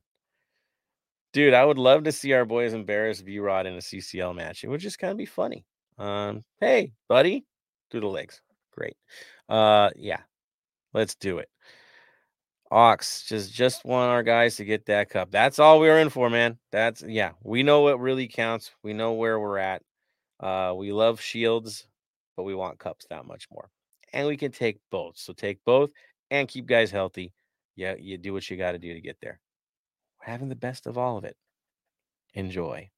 Dude, I would love to see our boys embarrass B Rod in a CCL match. It would just kind of be funny. Um, hey, buddy, through the legs. Great. Uh, yeah, let's do it. Ox just just want our guys to get that cup. That's all we are in for, man. That's yeah. We know what really counts. We know where we're at. Uh, we love shields, but we want cups that much more and we can take both. So take both and keep guys healthy. Yeah, you do what you got to do to get there. We're having the best of all of it. Enjoy.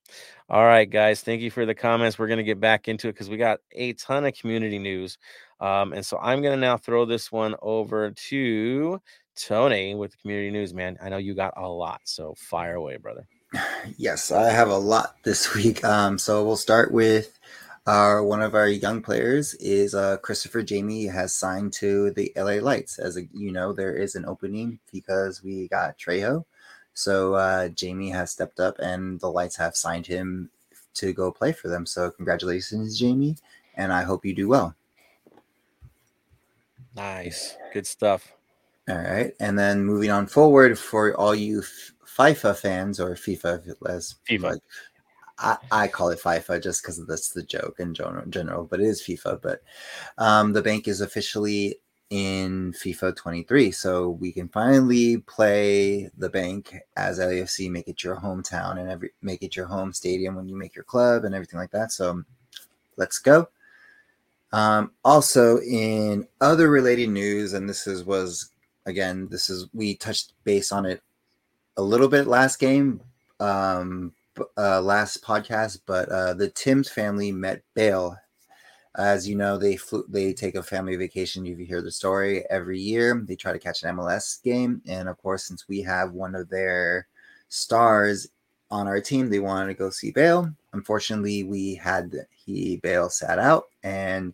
All right, guys. Thank you for the comments. We're going to get back into it because we got a ton of community news. Um, and so I'm going to now throw this one over to Tony with the community news, man. I know you got a lot. So fire away, brother. [sighs] Yes, I have a lot this [laughs] week. Um, so we'll start with our one of our young players is uh, Christopher Jaime has signed to the LA Lights. As a, you know, there is an opening because we got Trejo, so uh, Jaime has stepped up, and the Lights have signed him to go play for them. So congratulations, Jaime, and I hope you do well. Nice, good stuff. All right, and then moving on forward for all you FIFA fans or FIFA as FIFA. Like, I, I call it FIFA just because that's the joke in general, general, but it is FIFA. But um, the bank is officially in FIFA 23, so we can finally play the bank as LAFC, make it your hometown and every make it your home stadium when you make your club and everything like that. So let's go. Um, also, in other related news, and this is was again, this is we touched base on it a little bit last game, um, uh, last podcast, but uh, the Timms family met Bale As you know, they flew, they take a family vacation. If you hear the story every year, they try to catch an MLS game, and of course, since we have one of their stars on our team, they wanted to go see Bale. Unfortunately, we had he Bale sat out, and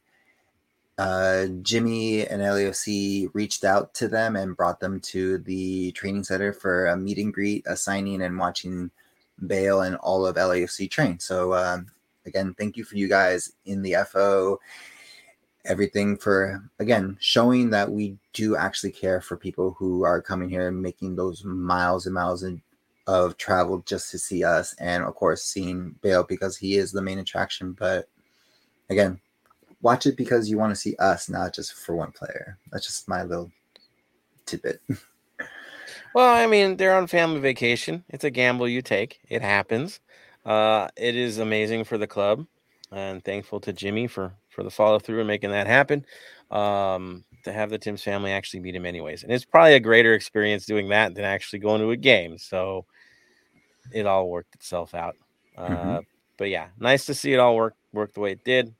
uh, Jimmy and LAFC reached out to them and brought them to the training center for a meet and greet, a signing, and watching Bale and all of LAFC train. So um, again, thank you for you guys in the FO. Everything for again showing that we do actually care for people who are coming here and making those miles and miles in, of travel just to see us, and of course seeing Bale because he is the main attraction. But again, watch it because you want to see us, not just for one player. That's just my little tidbit. [laughs] Well, I mean, they're on family vacation. It's a gamble you take. It happens. Uh, it is amazing for the club, and thankful to Jimmy for for the follow through and making that happen. Um, to have the Tim's family actually meet him anyways, and it's probably a greater experience doing that than actually going to a game. So it all worked itself out. Uh, mm-hmm. But yeah, nice to see it all work work the way it did.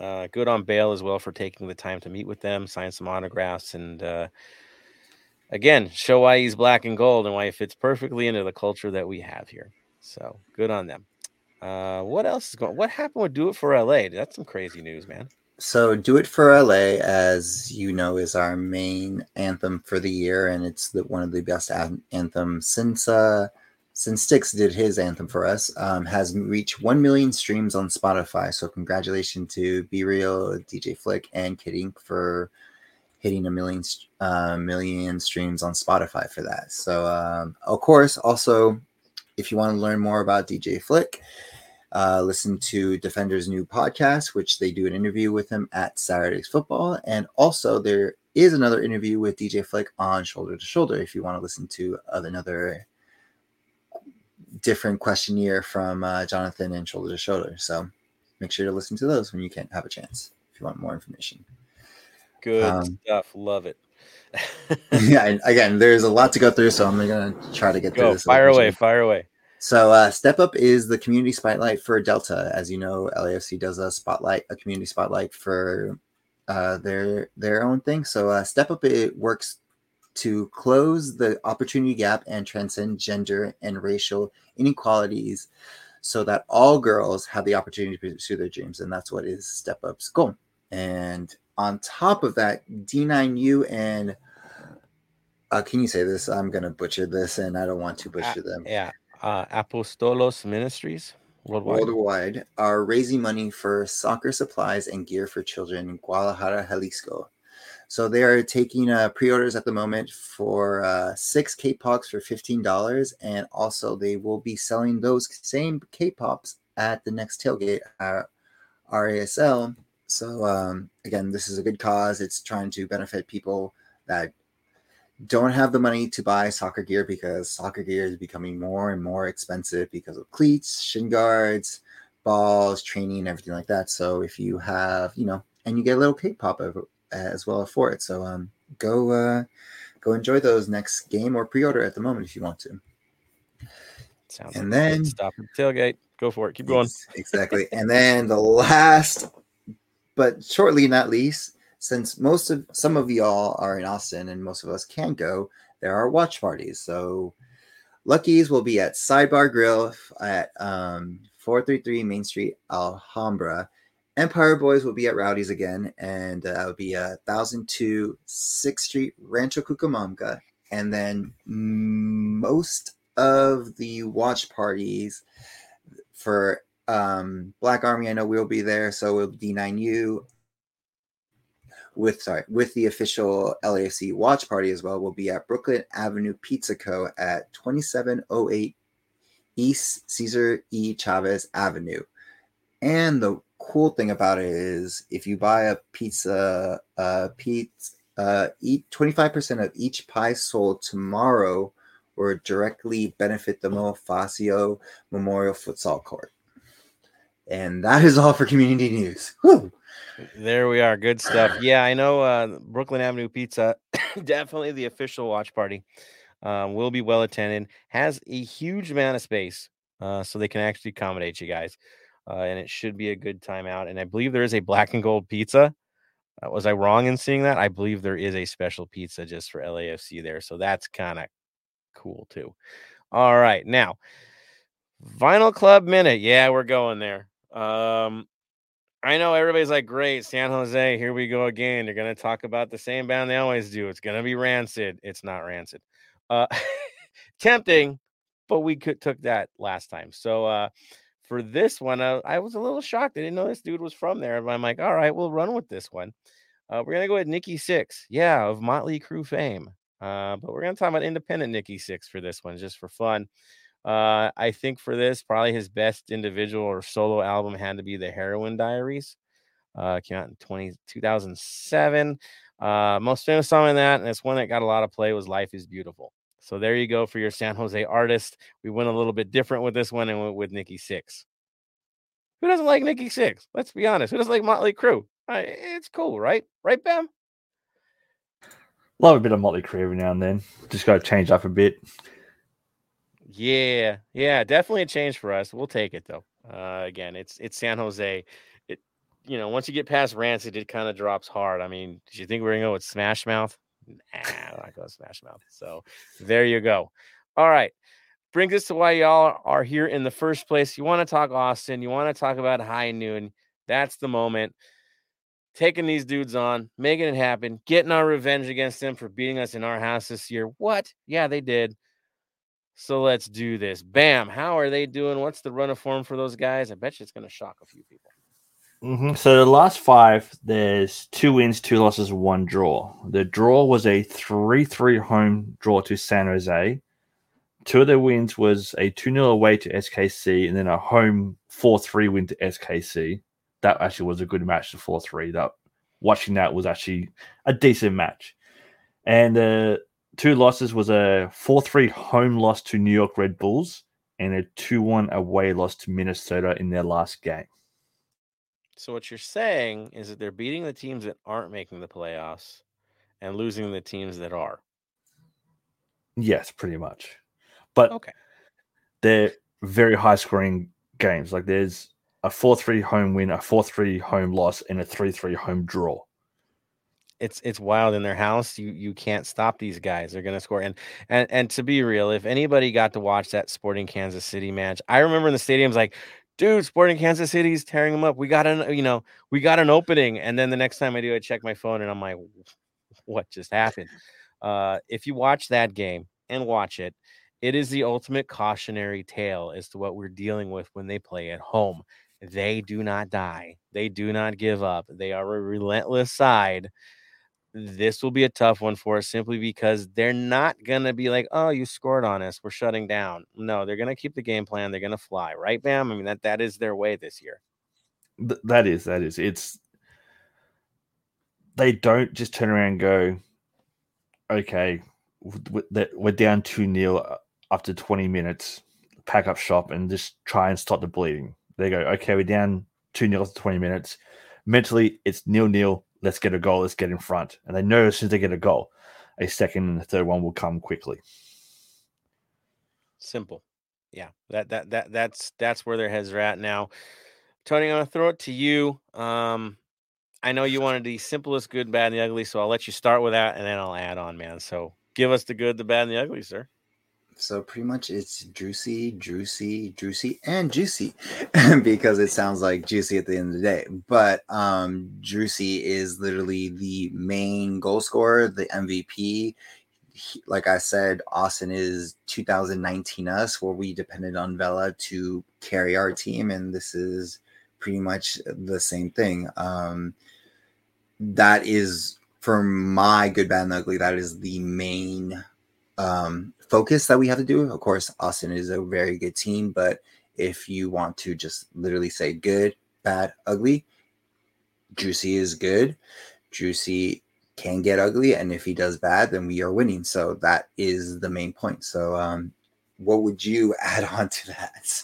Uh, good on Bale as well for taking the time to meet with them, sign some autographs, and uh, again, show why he's black and gold and why he fits perfectly into the culture that we have here. So good on them. Uh, what else is going? What happened with Do It for LA? That's some crazy news, man. So, Do It for LA, as you know, is our main anthem for the year, and it's the, one of the best an- anthems since uh, since Styx did his anthem for us. Um, has reached one million streams on Spotify. So, congratulations to B-Real, DJ Flick, and Kid Ink for hitting a million uh, million streams on Spotify for that. So, um, of course, also if you want to learn more about DJ Flick, uh, listen to Defender's new podcast, which they do an interview with him at Saturdays Football, and also there is another interview with DJ Flick on Shoulder to Shoulder. If you want to listen to another different questionnaire from uh, Jonathan and Shoulder to Shoulder, so make sure to listen to those when you can have a chance. If you want more information. Good um, stuff. Love it. [laughs] yeah, again, there's a lot to go through, so I'm gonna try to get go, through this. Fire away, fire away. So, uh, Step Up is the community spotlight for Delta. As you know, LAFC does a spotlight, a community spotlight for uh, their their own thing. So, uh, Step Up it works to close the opportunity gap and transcend gender and racial inequalities, so that all girls have the opportunity to pursue their dreams, and that's what is Step Up's goal. And on top of that, D9U and uh, can you say this? I'm gonna butcher this, and I don't want to butcher them. Yeah, uh, Apostolos Ministries worldwide. worldwide are raising money for soccer supplies and gear for children in Guadalajara, Jalisco. So they are taking uh, pre-orders at the moment for uh, six K-pops for fifteen dollars, and also they will be selling those same K-pops at the next tailgate at RASL so um, again, this is a good cause. It's trying to benefit people that don't have the money to buy soccer gear because soccer gear is becoming more and more expensive because of cleats, shin guards, balls, training, everything like that. So if you have, you know, and you get a little K-pop as well for it. So um, go uh, go enjoy those next game or pre-order at the moment if you want to. Sounds and like then stop at the tailgate. Go for it. Keep going. Exactly. and then the last but shortly not least, since most of some of y'all are in Austin and most of us can't go, there are watch parties. So Lucky's will be at Sidebar Grill at um, 433 Main Street, Alhambra. Empire Boys will be at Rowdy's again, and uh, it'll be a uh, 1002 6th Street, Rancho Cucamonga. And then most of the watch parties for um, Black Army, I know we'll be there. So we'll D9U with sorry with the official LAFC watch party as well. We'll be at Brooklyn Avenue Pizza Co. at 2708 East Cesar E. Chavez Avenue. And the cool thing about it is if you buy a pizza, uh, pizza, uh, eat 25% of each pie sold tomorrow will directly benefit the Mo Facio Memorial Futsal Court. And that is all for community news. Woo! There we are. Good stuff. Yeah, I know uh, Brooklyn Avenue Pizza, [coughs] definitely the official watch party. Um, will be well attended, has a huge amount of space, uh, so they can actually accommodate you guys. Uh, and it should be a good time out. And I believe there is a black and gold pizza. Uh, was I wrong in seeing that? I believe there is a special pizza just for LAFC there, so that's kind of cool too. All right, now Vinyl Club minute. Yeah, we're going there. Um, I know everybody's like, great, San Jose, here we go again. They're gonna talk about the same band they always do. It's gonna be rancid. It's not rancid. Uh [laughs] tempting, but we could took that last time. So uh for this one, uh, I was a little shocked. I didn't know this dude was from there. But I'm like, all right, we'll run with this one. Uh, we're gonna go with Nikki Sixx, yeah, of Motley Crue fame. Uh, but we're gonna talk about independent Nikki Sixx for this one, just for fun. Uh, I think for this, probably his best individual or solo album had to be the Heroin Diaries. Uh, came out in 20, 2007. Uh, most famous song in that, and it's one that got a lot of play, was Life is Beautiful. So there you go for your San Jose artist. We went a little bit different with this one and went with Nikki Sixx. Who doesn't like Nikki Sixx? Let's be honest. Who doesn't like Motley Crue? It's cool, right? Right, Bam? Love a bit of Motley Crue every now and then. Just got to change up a bit. Yeah, yeah, definitely a change for us. We'll take it though. Uh, again, it's it's San Jose. It you know once you get past Rancid, it kind of drops hard. I mean, did you think we are gonna go with Smash Mouth? Nah, I'm not going Smash Mouth. So there you go. All right, brings us to why y'all are here in the first place. You want to talk Austin? You want to talk about High Noon? That's the moment. Taking these dudes on, making it happen, getting our revenge against them for beating us in our house this year. What? Yeah, they did. So let's do this. Bam. How are they doing? What's the run of form for those guys? I bet you it's going to shock a few people. Mm-hmm. So the last five, there's two wins, two losses, one draw. The draw was a three-three home draw to San Jose. Two of the wins was a 2 0 away to SKC and then a home 4 3 win to SKC. That actually was a good match, the 4 3. That watching that was actually a decent match. And uh, two losses was a 4-3 home loss to New York Red Bulls and a 2-1 away loss to Minnesota in their last game. So what you're saying is that they're beating the teams that aren't making the playoffs and losing the teams that are. Yes, pretty much. But okay. they're very high scoring games. Like there's a 4-3 home win, a 4-3 home loss, and a 3-3 home draw it's it's wild in their house. You you can't stop these guys. They're gonna score. And and and to be real, if anybody got to watch that Sporting Kansas City match, I remember in the stadiums like, dude, Sporting Kansas City's tearing them up. We got an you know we got an opening, and then the next time I do, I check my phone and I'm like, what just happened? Uh, if you watch that game and watch it, it is the ultimate cautionary tale as to what we're dealing with when they play at home. They do not die. They do not give up. They are a relentless side this will be a tough one for us simply because they're not going to be like, oh, you scored on us. We're shutting down. No, they're going to keep the game plan. They're going to fly, right, Bam? I mean, that, that is their way this year. Th- that is, that is. It's, they don't just turn around and go, okay, we're down 2 0 uh, after 20 minutes, pack up shop and just try and stop the bleeding. They go, okay, we're down 2 0 after 20 minutes. Mentally, it's nil nil let's get a goal, let's get in front. And they know as soon as they get a goal, a second and a third one will come quickly. Simple. Yeah. That that that that's that's where their heads are at now. Tony, I'm gonna throw it to you. Um I know you wanted the simplest good, bad, and the ugly, so I'll let you start with that and then I'll add on, man. So give us the good, the bad, and the ugly, sir. So pretty much it's juicy, juicy, juicy, and juicy [laughs] because it sounds like juicy at the end of the day. But um Juicy is literally the main goal scorer, the MVP. He, like I said, Austin is 2019 us, where we depended on Vela to carry our team, and this is pretty much the same thing. Um, that is for my good, bad, and ugly. That is the main um, focus that we have to do. Of course, Austin is a very good team, but if you want to just literally say good, bad, ugly, Juicy is good. Juicy can get ugly, and if he does bad, then we are winning. So that is the main point. So, um, what would you [laughs] add on to that?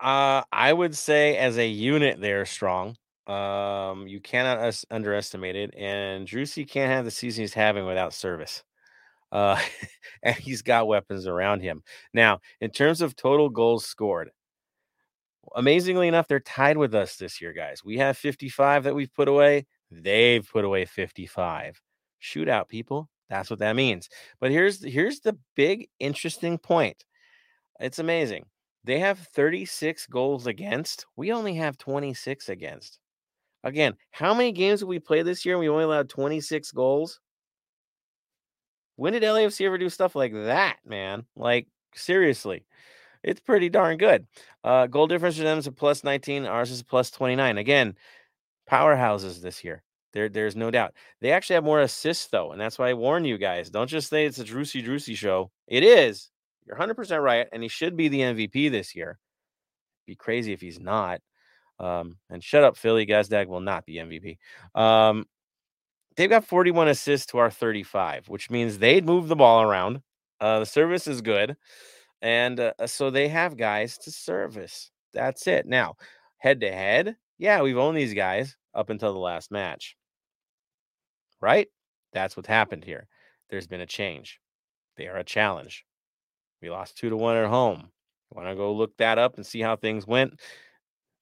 Uh, I would say as a unit, they're strong. Um, you cannot us- underestimate it, and Juicy can't have the season he's having without service uh, [laughs] and he's got weapons around him. Now, in terms of total goals scored, Amazingly enough, they're tied with us this year, guys. We have 55 that we've put away. They've put away 55. Shootout, people. That's what that means. But here's here's the big interesting point. It's amazing. They have 36 goals against. We only have 26 against. Again, how many games have we played this year we only allowed 26 goals? When did LAFC ever do stuff like that, man? Like, seriously, it's pretty darn good. Uh, goal difference for them is a plus 19, ours is plus 29. Again, powerhouses this year. There, there's no doubt. They actually have more assists, though, and that's why I warn you guys. Don't just say it's a Driussi Driussi show. It is. You're 100% right, and he should be the MVP this year. Be crazy if he's not. Um, and shut up, Philly. Gazdag will not be MVP. Um, they've got 41 assists to our 35, which means they'd move the ball around. Uh, the service is good. And uh, so they have guys to service. That's it. Now, head to head, yeah, we've owned these guys up until the last match. Right? That's what's happened here. There's been a change. They are a challenge. We lost two to one at home. Want to go look that up and see how things went?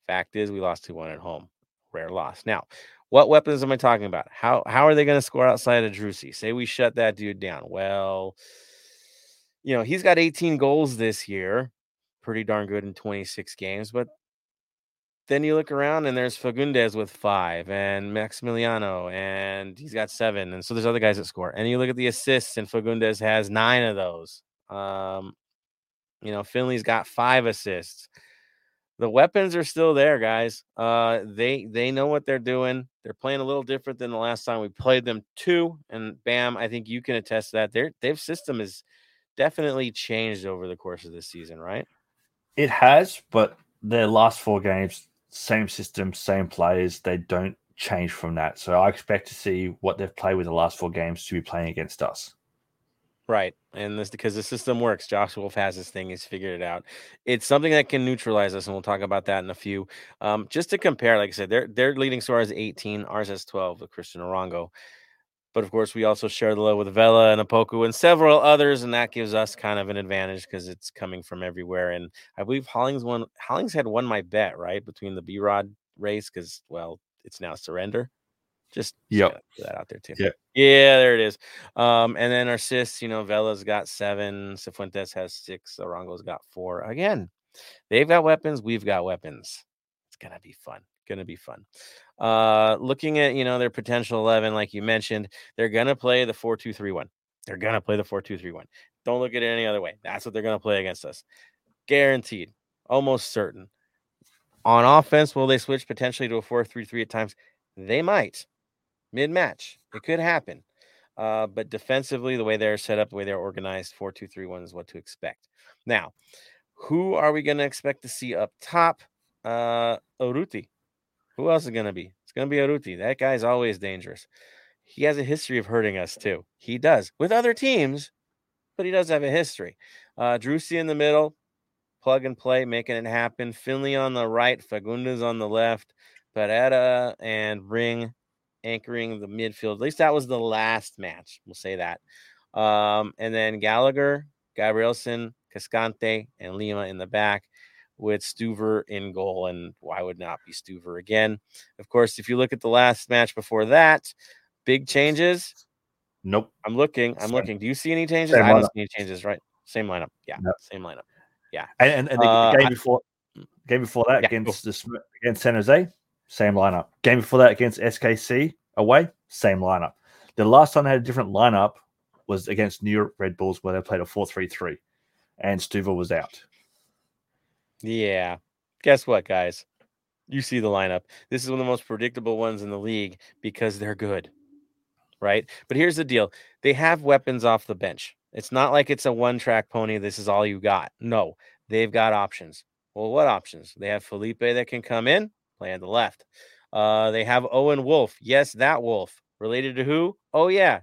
Fact is, we lost two one at home. Rare loss. Now, what weapons am I talking about? How how are they going to score outside of Driussi? Say we shut that dude down. Well, you know, he's got 18 goals this year. Pretty darn good in 26 games, but then you look around and there's Fagundez with five and Maximiliano, and he's got seven. And so there's other guys that score. And you look at the assists, and Fagundez has nine of those. Um, you know, Finlay's got five assists. The weapons are still there, guys. Uh, they they know what they're doing. They're playing a little different than the last time we played them too. And bam, I think you can attest that. Their their system is definitely changed over the course of this season, right? It has, but their last four games, same system, same players. They don't change from that. So I expect to see what they've played with the last four games to be playing against us. Right. And this because the system works. Josh Wolff has his thing, he's figured it out. It's something that can neutralize us, and we'll talk about that in a few. Um, just to compare, like I said, their their leading score is 18, ours has 12 with Cristian Arango. But of course, we also share the love with Vela and Opoku and several others, and that gives us kind of an advantage because it's coming from everywhere. And I believe Hollings won. Hollings had won my bet right between the B Rod race because well, it's now surrender. Just yep. that out there too. Yeah, yeah, there it is. Um, and then our sis, you know, Vela's got seven, Cifuentes has six, Arango's got four. Again, they've got weapons, we've got weapons. It's gonna be fun. Gonna be fun. Uh, looking at you know their potential 11, like you mentioned, they're gonna play the 4-2-3-1. They're gonna play the 4-2-3-1. Don't look at it any other way. That's what they're gonna play against us. Guaranteed, almost certain. On offense, will they switch potentially to a 4-3-3 at times? They might. Mid-match. It could happen. Uh, but defensively, the way they're set up, the way they're organized, 4-2-3-1 is what to expect. Now, who are we going to expect to see up top? Uh Urruti. Who else is going to be? It's going to be Urruti. That guy's always dangerous. He has a history of hurting us too. He does with other teams, but he does have a history. Uh, Driussi in the middle, plug and play, making it happen. Finlay on the right, Fagundez on the left, Pereira and Ring anchoring the midfield. At least that was the last match. We'll say that. Um, and then Gallagher, Gabrielsen, Cascante, and Lima in the back with Stuver in goal. And why would not be Stuver again? Of course, if you look at the last match before that, big changes. Nope. I'm looking. I'm same. looking. Do you see any changes? Same I don't see any changes, right? Same lineup. Yeah. Same lineup. Yeah. And, and, and the uh, game before game before that yeah, against the, against San Jose, same lineup. Game before that against SKC away, same lineup. The last time they had a different lineup was against New York Red Bulls where they played a 4-3-3 and Stuver was out. Yeah. Guess what, guys? You see the lineup. This is one of the most predictable ones in the league because they're good. Right? But here's the deal. They have weapons off the bench. It's not like it's a one-track pony. This is all you got. No, they've got options. Well, what options? They have Felipe that can come in, play on the left. Uh, they have Owen Wolff. Yes, that Wolff. Related to who? Oh, yeah,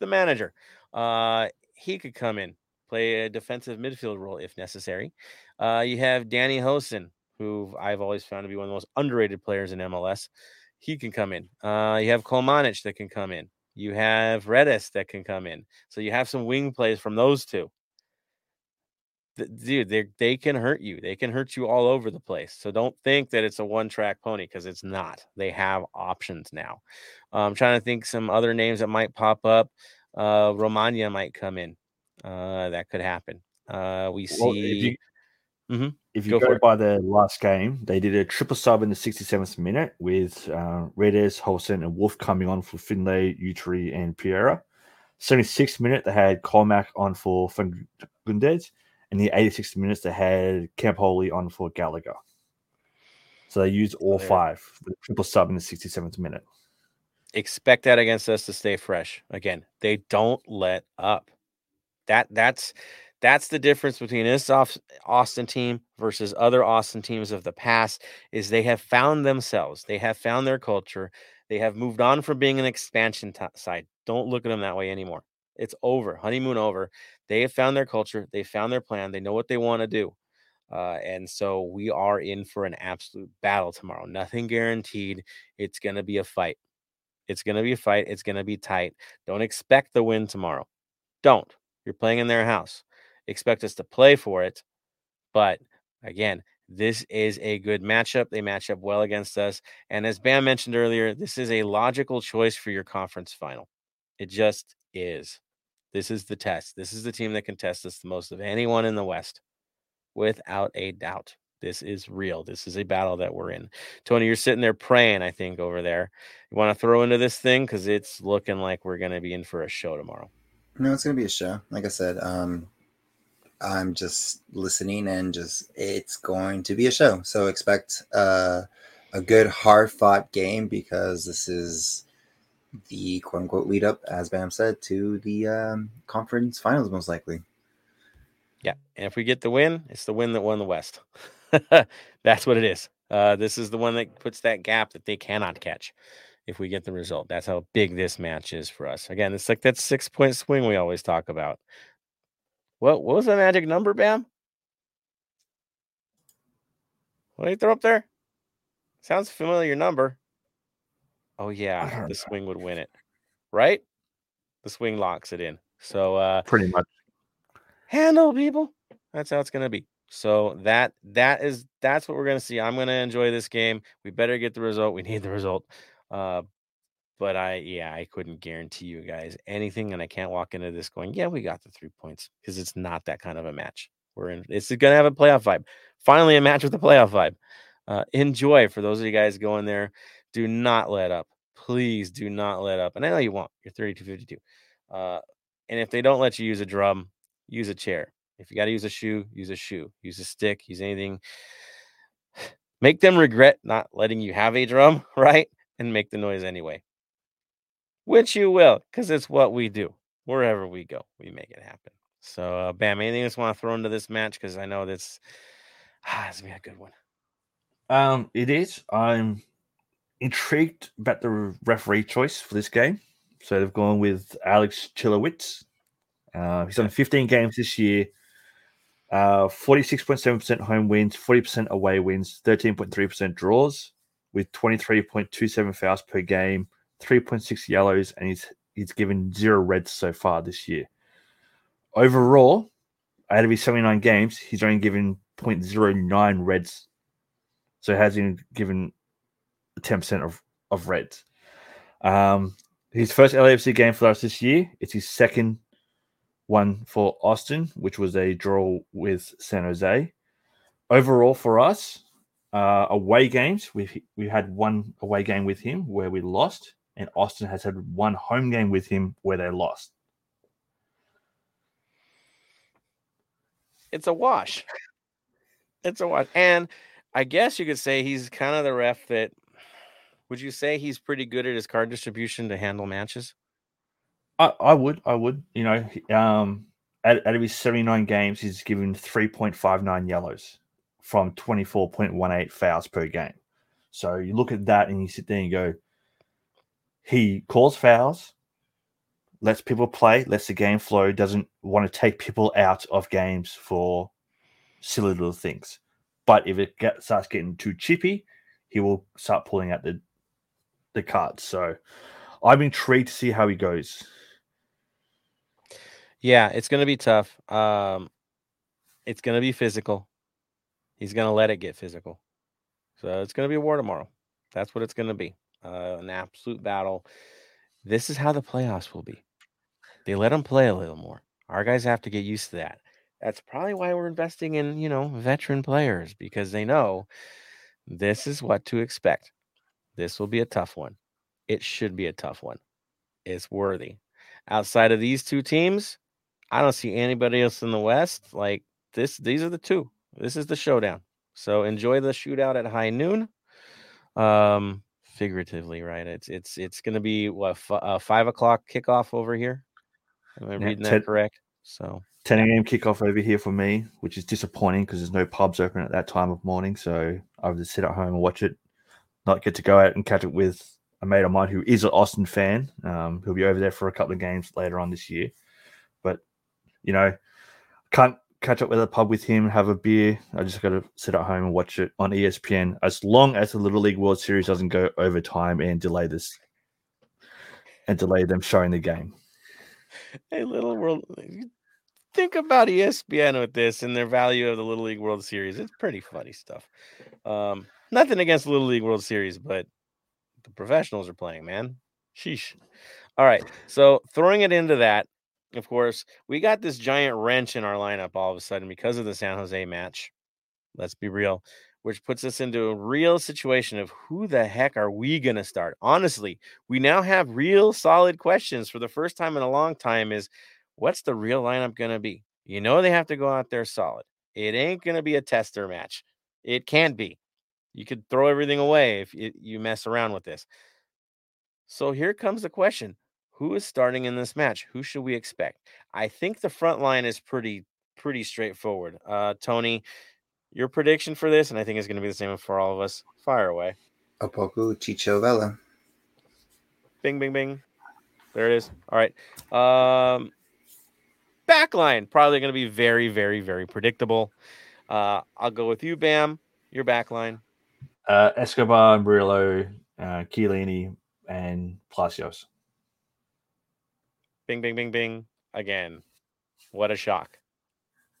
the manager. Uh, he could come in, play a defensive midfield role if necessary. Uh, you have Danny Hoesen, who I've always found to be one of the most underrated players in MLS. He can come in. Uh, you have Kolmanic that can come in. You have Redes that can come in. So you have some wing plays from those two dude, they they can hurt you. They can hurt you all over the place. So don't think that it's a one track pony because it's not. They have options now. I'm trying to think some other names that might pop up. Uh, Romania might come in. Uh, that could happen. Uh, we see. Well, if you, Mhm. if you Go go, by the last game, they did a triple sub in the 67th minute with uh, Redes, Hoesen, and Wolff coming on for Finlay, Urruti, and Pereira. 76th minute, they had Kolmanic on for Fagundez. And the 86th minutes, they had Campoli on for Gallagher. So they used all five. The triple sub in the 67th minute. expect that against us to stay fresh. Again, they don't let up. That that's that's the difference between this Aus- Austin team versus other Austin teams of the past is they have found themselves. They have found their culture. They have moved on from being an expansion t- side. Don't look at them that way anymore. It's over. Honeymoon over. They have found their culture. They found their plan. They know what they want to do. Uh, and so we are in for an absolute battle tomorrow. Nothing guaranteed. It's going to be a fight. It's going to be a fight. It's going to be tight. Don't expect the win tomorrow. Don't. You're playing in their house. Expect us to play for it. But again, this is a good matchup. They match up well against us. And as Bam mentioned earlier, this is a logical choice for your conference final. It just is. This is the test. This is the team that can test us the most of anyone in the West, without a doubt. This is real. This is a battle that we're in. Tony, you're sitting there praying, I think, over there. You want to throw into this thing because it's looking like we're going to be in for a show tomorrow. No, it's gonna be a show. Like I said, um, I'm just listening and just it's going to be a show. So expect uh, a good hard fought game because this is the quote unquote lead up, as Bam said, to the um, conference finals most likely. Yeah. And if we get the win, it's the win that won the West. [laughs] That's what it is. Uh, this is the one that puts that gap that they cannot catch if we get the result. That's how big this match is for us. Again, it's like that six point swing we always talk about. What, what was the magic number, Bam? What do you throw up there? Sounds familiar number. Oh, yeah. The swing would win it, right? The swing locks it in. So, uh, Pretty much. handle people. That's how it's to be. So that that is that's what we're to see. I'm to enjoy this game. We better get the result. We need the result. Uh but i yeah i couldn't guarantee you guys anything and i can't walk into this going yeah we got the three points because it's not that kind of a match. We're in it's to have a playoff vibe. Finally a match with a playoff vibe. Uh enjoy. For those of you guys going there do not let up please do not let up and i know you won't you're 3252 uh and if they don't let you use a drum use a chair. If you got to use a shoe, use a shoe, use a stick, use anything. [sighs] Make them regret not letting you have a drum, [laughs] right? And make the noise anyway. Which you will, because it's what we do. Wherever we go, we make it happen. So, uh, Bam, anything else want to throw into this match? Because I know this, ah, [sighs] gonna be a good one. Um, it is. I'm intrigued about the referee choice for this game. So they've gone with Alex Chilowicz. Uh, he's done 15 games this year. Uh, 46.7% home wins, 40% away wins, 13.3% draws, with 23.27 fouls per game, 3.6 yellows, and he's he's given zero reds so far this year. Overall, out of his 79 games, he's only given 0.09 reds so has been given 10% of, of reds. Um, his first LAFC game for us this year. It's his second one for Austin, which was a draw with San Jose. Overall, for us, uh, away games, we've we had one away game with him where we lost, and Austin has had one home game with him where they lost. It's a wash. It's a wash. And I guess you could say he's kind of the ref that would you say he's pretty good at his card distribution to handle matches? I, I would, I would, you know, um, out, out of his 79 games, he's given 3.59 yellows from 24.18 fouls per game. So you look at that and you sit there and go, he calls fouls, lets people play, lets the game flow, doesn't want to take people out of games for silly little things. But if it get, starts getting too chippy, he will start pulling out the the cut. So I'm intrigued to see how he goes. Yeah, it's going to be tough. Um, It's going to be physical. He's going to let it get physical. So it's going to be a war tomorrow. That's what it's going to be. Uh, an absolute battle. This is how the playoffs will be. They let them play a little more. Our guys have to get used to that. That's probably why we're investing in, you know, veteran players because they know this is what to expect. This will be a tough one. It should be a tough one. It's worthy. Outside of these two teams, I don't see anybody else in the West. Like this, these are the two. This is the showdown. So enjoy the shootout at high noon. Um, figuratively, right? It's it's it's going to be what f- uh, five o'clock kickoff over here. Am I Yeah, reading that correct? So 10 a.m. kickoff over here for me, which is disappointing because there's no pubs open at that time of morning. So I have to sit at home and watch it, not get to go out and catch it with a mate of mine who is an Austin fan. Um, he'll be over there for a couple of games later on this year. But, you know, can't catch up with a pub with him, have a beer. I just got to sit at home and watch it on ESPN as long as the Little League World Series doesn't go overtime and delay this and delay them showing the game. hey, little world. Think about ESPN with this and their value of the Little League World Series. It's pretty funny stuff. Um, nothing against the Little League World Series, but the professionals are playing, man. Sheesh. All right. So throwing it into that, of course, we got this giant wrench in our lineup all of a sudden because of the San Jose match. Let's be real, which puts us into a real situation of who the heck are we going to start? Honestly, we now have real solid questions for the first time in a long time is what's the real lineup going to be? You know, they have to go out there solid. It ain't going to be a tester match. It can't be. You could throw everything away if you, mess around with this. So here comes the question Who is starting in this match? Who should we expect? I think the front line is pretty, pretty straightforward. Uh, Tony, your prediction for this, and I think it's going to be the same for all of us. Fire away. Opoku Chicho Vela. Bing, bing, bing. There it is. All right. Um, backline probably going to be very, very, very predictable. Uh, I'll go with you, Bam. Your backline. Uh, Escobar, Murillo, uh, Chiellini, and Palacios. Bing, bing, bing, bing. Again, what a shock.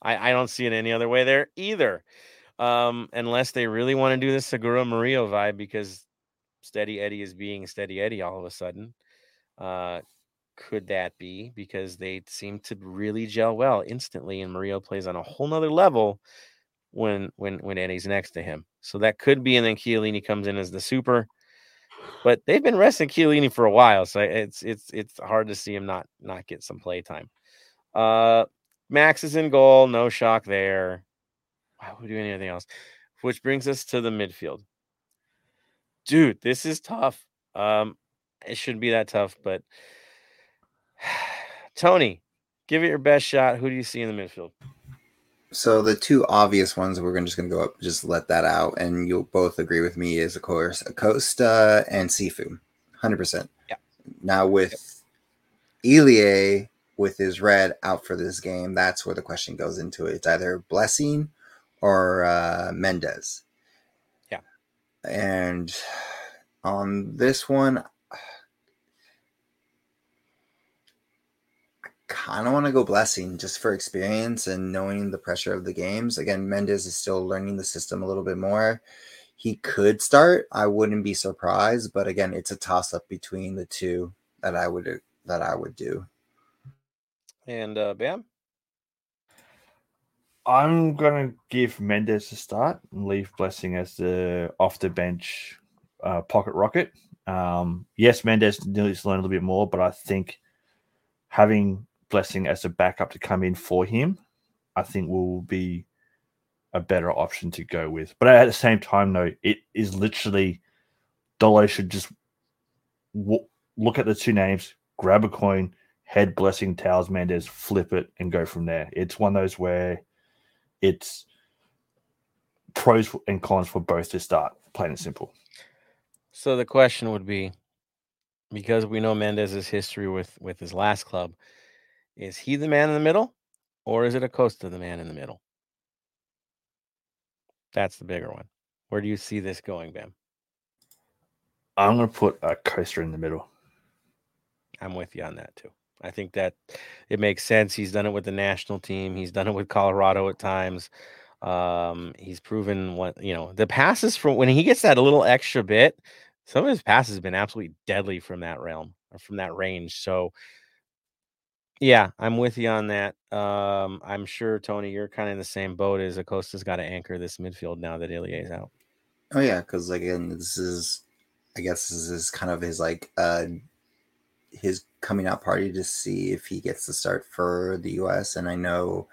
I, I don't see it any other way there either. Um, unless they really want to do the Segura Murillo vibe because Steady Eddie is being Steady Eddie all of a sudden. Uh, could that be because they seem to really gel well instantly and Murillo plays on a whole nother level when when when Eddie's next to him. So that could be, and then Chiellini comes in as the super. But they've been resting Chiellini for a while, so it's it's it's hard to see him not not get some play time. Uh, Max is in goal, no shock there. Why would we do anything else? Which brings us to the midfield. Dude, this is tough. Um, it shouldn't be that tough, but [sighs] Tony, give it your best shot. Who do you see in the midfield? So the two obvious ones we're gonna just gonna go up, just let that out, and you'll both agree with me is of course Acosta and Cifu, hundred percent. Yeah. Now with Ilie with his red out for this game, that's where the question goes into it. It's either Blessing or uh, Mendez. Yeah. And on this one, kind of want to go blessing just for experience and knowing the pressure of the games. Again, Mendez is still learning the system a little bit more. He could start. I wouldn't be surprised, but again, it's a toss up between the two that I would that I would do. And uh, Bam, I'm gonna give Mendez a start and leave Blessing as the off the bench uh, pocket rocket. Um, yes, Mendez needs to learn a little bit more, but I think having Blessing as a backup to come in for him, I think will be a better option to go with. But at the same time, though, it is literally Dolo should just w- look at the two names, grab a coin, head Blessing, Towers Mendez, flip it, and go from there. It's one of those where it's pros and cons for both to start, plain and simple. So the question would be, because we know Mendez's history with with his last club, is he the man in the middle, or is it Acosta the man in the middle? That's the bigger one. Where do you see this going, Bam? I'm going to put Acosta in the middle. I'm with you on that too. I think that it makes sense. He's done it with the national team. He's done it with Colorado at times. Um, he's proven what you know the passes from when he gets that a little extra bit. Some of his passes have been absolutely deadly from that realm or from that range. So, yeah, I'm with you on that. Um, I'm sure Tony, you're kind of in the same boat as Acosta's got to anchor this midfield now that Ilie's out. Oh yeah, because again, this is, I guess, this is kind of his like uh his coming out party to see if he gets to start for the U.S. And I know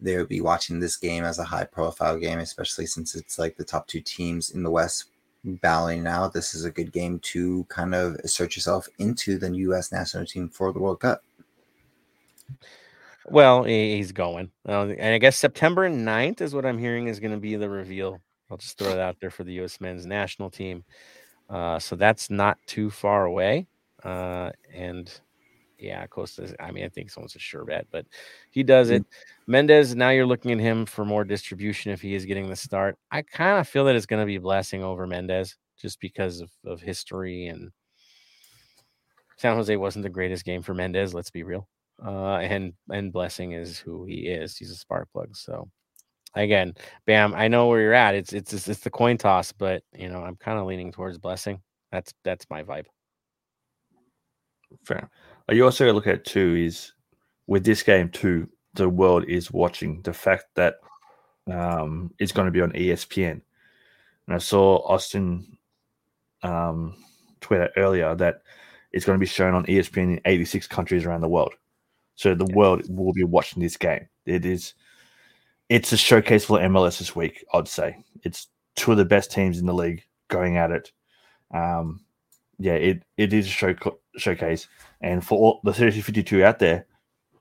they would be watching this game as a high profile game, especially since it's like the top two teams in the West battling out. This is a good game to kind of assert yourself into the U.S. national team for the World Cup. Well, he's going. Uh, and I guess September 9th is what I'm hearing is going to be the reveal. I'll just throw it out there for the U.S. men's national team. Uh, so that's not too far away. Uh, and yeah, Costa. I mean, I think someone's a sure bet, but he does it. Mendez. Now you're looking at him for more distribution if he is getting the start. I kind of feel that it's going to be blessing over Mendez just because of, of history and San Jose wasn't the greatest game for Mendez. Let's be real. Uh, and and blessing is who he is. He's a spark plug. So again, Bam, I know where you're at. It's it's it's, the coin toss, but you know I'm kind of leaning towards blessing. That's that's my vibe. Fair. You also look at too is with this game too, the world is watching the fact that um, it's going to be on ESPN. And I saw Austin um, tweet earlier that it's going to be shown on ESPN in 86 countries around the world. So the yeah. world will be watching this game. It is, it's a showcase for MLS this week. I'd say it's two of the best teams in the league going at it. Um, yeah, it, it is a show, showcase. And for all the 3052 out there,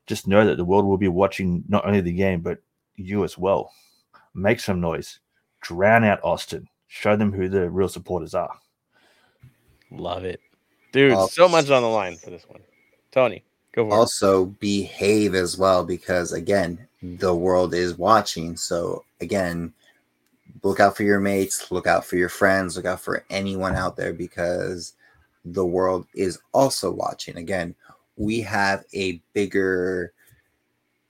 just know that the world will be watching not only the game, but you as well. Make some noise. Drown out Austin. Show them who the real supporters are. Love it. Dude, so much on the line for this one. Tony, go for also it. behave as well because again, the world is watching. So again, look out for your mates, look out for your friends, look out for anyone out there because the world is also watching. Again, we have a bigger,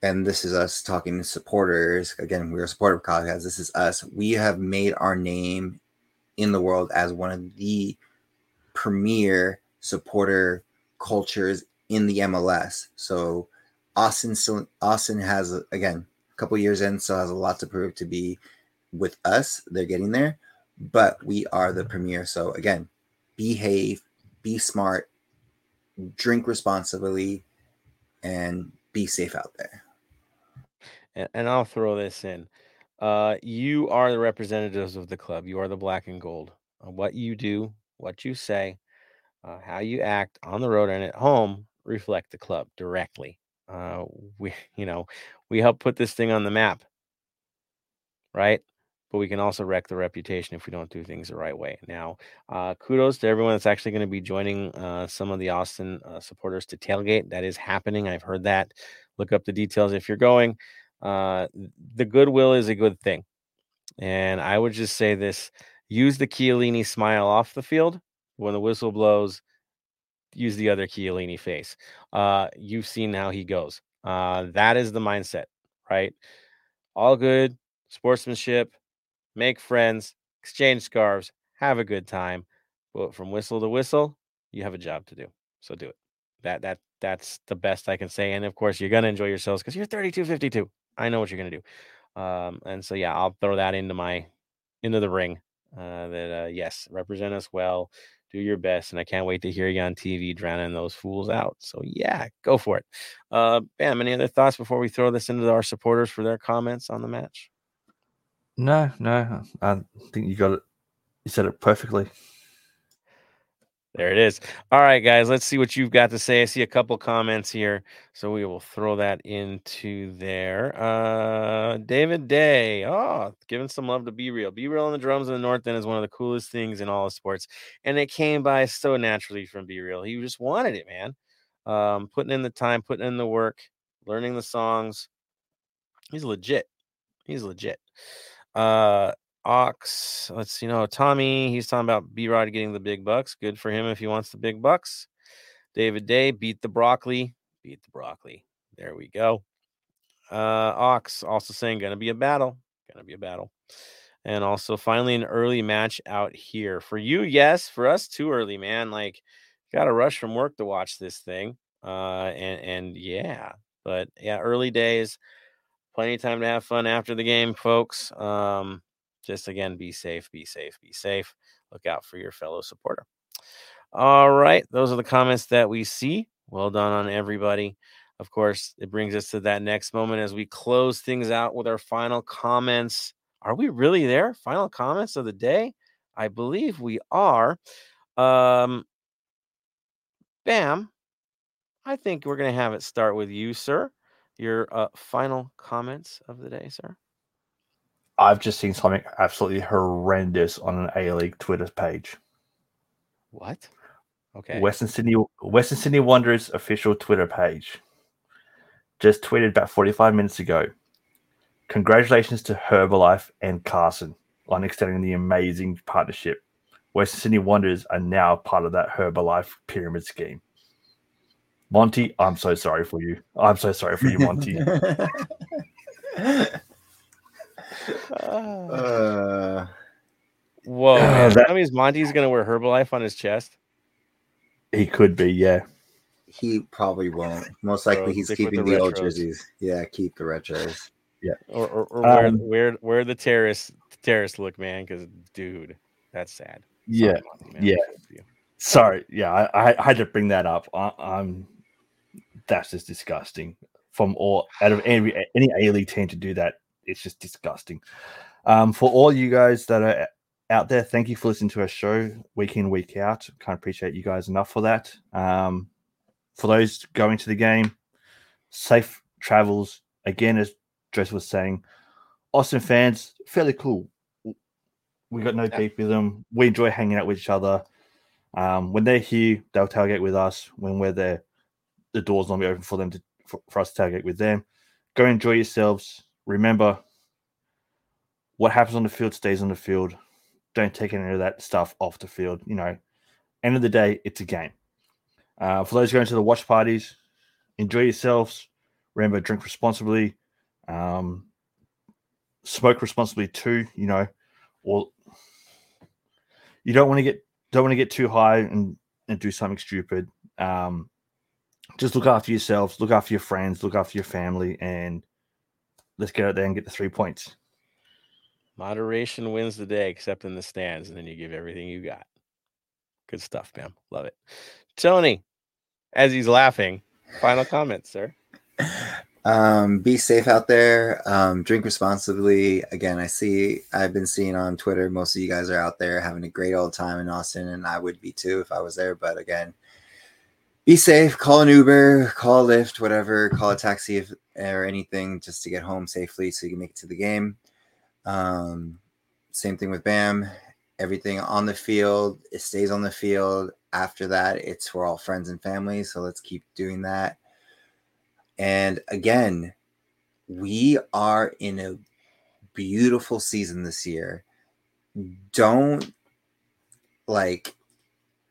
and this is us talking to supporters. Again, we're a supporter of podcast. This is us. We have made our name in the world as one of the premier supporter cultures in the MLS. So Austin still Austin has again a couple years in, so has a lot to prove to be with us. They're getting there, but we are the premier. So again, behave, be smart, drink responsibly, and be safe out there. And, and I'll throw this in. Uh, you are the representatives of the club. You are the black and gold. Uh, what you do, what you say, uh, how you act on the road and at home reflect the club directly. Uh, we, [laughs] you know, we help put this thing on the map, right? but we can also wreck the reputation if we don't do things the right way. Now, uh, kudos to everyone that's actually going to be joining uh, some of the Austin uh, supporters to tailgate. That is happening. I've heard that. Look up the details if you're going. Uh, the goodwill is a good thing. And I would just say this use the Chiellini smile off the field. When the whistle blows, use the other Chiellini face. Uh, you've seen how he goes. Uh, that is the mindset, right? All good sportsmanship make friends, exchange scarves, have a good time. But from whistle to whistle, you have a job to do. So do it. That that that's the best I can say. And of course, you're gonna enjoy yourselves because you're 3252. I know what you're gonna do. Um, and so yeah, I'll throw that into my into the ring. Uh, that uh, yes, represent us well, do your best, and I can't wait to hear you on TV drowning those fools out. So yeah, go for it. Uh, Bam, any other thoughts before we throw this into our supporters for their comments on the match? No, no. I think you got it. You said it perfectly. There it is. All right, guys, let's see what you've got to say. I see a couple comments here, so we will throw that into there. Uh, David Day, oh, giving some love to Be Real. Be Real on the drums in the North End is one of the coolest things in all of sports, and it came by so naturally from Be Real. He just wanted it, man. Um, putting in the time, putting in the work, learning the songs. He's legit. He's legit. Uh, Ox, let's see, you know, Tommy, he's talking about B Rod getting the big bucks. Good for him if he wants the big bucks. David Day beat the broccoli. beat the broccoli. There we go. Uh, Ox also saying gonna be a battle, gonna be a battle, and also finally an early match out here for you. Yes, for us too early, man. Like, got to rush from work to watch this thing. Uh, and and yeah, but yeah, early days, plenty of time to have fun after the game, folks. Um, just again, be safe, be safe, be safe. Look out for your fellow supporter. All right, those are the comments that we see. Well done on everybody. Of course, it brings us to that next moment as we close things out with our final comments. Are we really there? Final comments of the day? I believe we are. Um, bam. I think we're going to have it start with you, sir. Your uh, final comments of the day, sir. I've just seen something absolutely horrendous on an A League Twitter page. What? Okay. Western Sydney Western Sydney Wanderers official Twitter page just tweeted about 45 minutes ago. Congratulations to Herbalife and Carson on extending the amazing partnership. Western Sydney Wanderers are now part of that Herbalife pyramid scheme. Monty, I'm so sorry for you. I'm so sorry for you, Monty. [laughs] [laughs] uh, Whoa, Uh, man. that- that means Monty's going to wear Herbalife on his chest. he could be, yeah. he probably won't. [laughs] Most Bro, likely, he's keeping the the, old jerseys. Yeah, keep the retros. Or, or, or wear, Um, wear, wear the terrorist terrorist look, man. Because, dude, that's sad. Yeah. Sorry, Monty, yeah. I feel for you. Sorry, yeah, I, I had to bring that up. I, I'm that's just disgusting. From all out of any any A League team to do that, it's just disgusting. Um, for all you guys that are out there, thank you for listening to our show week in week out. Can't appreciate you guys enough for that. Um, for those going to the game, safe travels. Again, as Dress was saying, Austin fans fairly cool. We got no Yeah. beef with them. We enjoy hanging out with each other. Um, when they're here, they'll tailgate with us. When we're there, the doors will be open for them to for, for us to tailgate with them. Go enjoy yourselves. Remember, what happens on the field stays on the field. Don't take any of that stuff off the field. You know, end of the day, it's a game. Uh, for those going to the watch parties, enjoy yourselves. Remember, drink responsibly. Um, smoke responsibly too. You know, or you don't want to get don't want to get too high and and do something stupid. Um, just look after yourselves, look after your friends, look after your family, and let's get out there and get the three points. Moderation wins the day, except in the stands, and then you give everything you got. Good stuff, man. Love it. Tony, as he's laughing, final comments, sir. [laughs] Um, be safe out there. Um, drink responsibly. Again, I see. I've been seeing on Twitter. Most of you guys are out there having a great old time in Austin, and I would be too if I was there. But again, be safe. Call an Uber, call a Lyft, whatever. Call a taxi if, or anything just to get home safely so you can make it to the game. Um, same thing with Bam. Everything on the field, it stays on the field. After that, it's for all friends and family. So let's keep doing that. And again, we are in a beautiful season this year. Don't like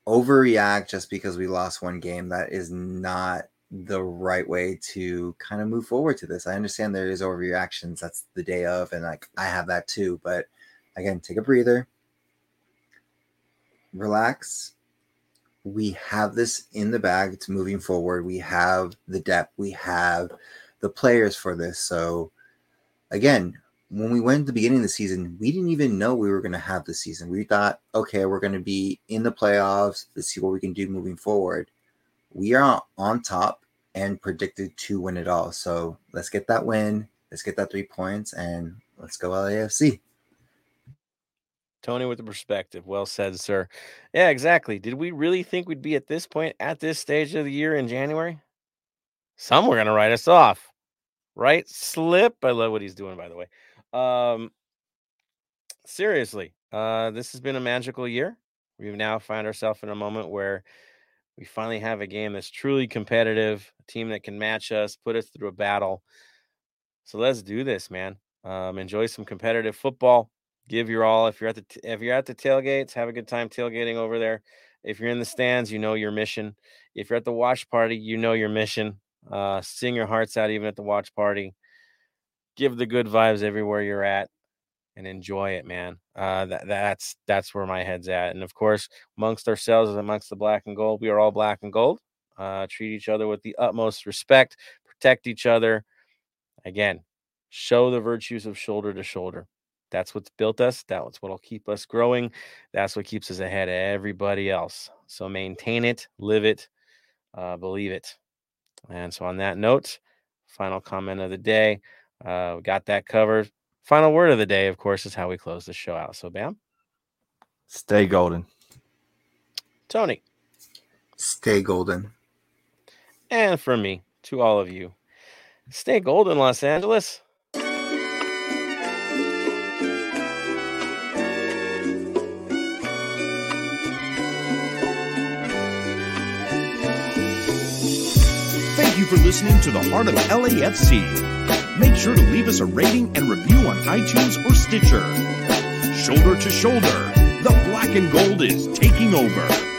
overreact just because we lost one game. That is not the right way to kind of move forward to this. I understand there is overreactions. That's the day of, and like I have that too. But again, take a breather, relax. We have this in the bag. It's moving forward. We have the depth. We have the players for this. So again, when we went at the beginning of the season, we didn't even know we were going to have the season. We thought, okay, we're going to be in the playoffs. Let's see what we can do moving forward. We are on top and predicted to win it all. So let's get that win. Let's get that three points and let's go LAFC. Tony with the perspective. Well said, sir. Yeah, exactly. Did we really think we'd be at this point at this stage of the year in January? Some were going to write us off, right? Slip. I love what he's doing, by the way. Um, seriously, uh, this has been a magical year. We've now found ourselves in a moment where we finally have a game that's truly competitive, a team that can match us, put us through a battle. So let's do this, man. Um, enjoy some competitive football give your all. If you're at the t- if you're at the tailgates, have a good time tailgating over there. If you're in the stands, you know your mission. If you're at the watch party, you know your mission. Uh, sing your hearts out even at the watch party. Give the good vibes everywhere you're at and enjoy it, man. Uh, that, that's that's where my head's at. And of course, amongst ourselves, amongst the black and gold, we are all black and gold. Uh, treat each other with the utmost respect, protect each other. Again, show the virtues of shoulder to shoulder. That's what's built us. That's what'll keep us growing. That's what keeps us ahead of everybody else. So maintain it, live it, uh, believe it. And so, on that note, final comment of the day. Uh, we got that covered. Final word of the day, of course, is how we close the show out. So, Bam. Stay golden. Tony. Stay golden. And from me to all of you, stay golden, Los Angeles. Thank you for listening to the Heart of LAFC. Make sure to leave us a rating and review on iTunes or Stitcher. Shoulder to shoulder, the black and gold is taking over.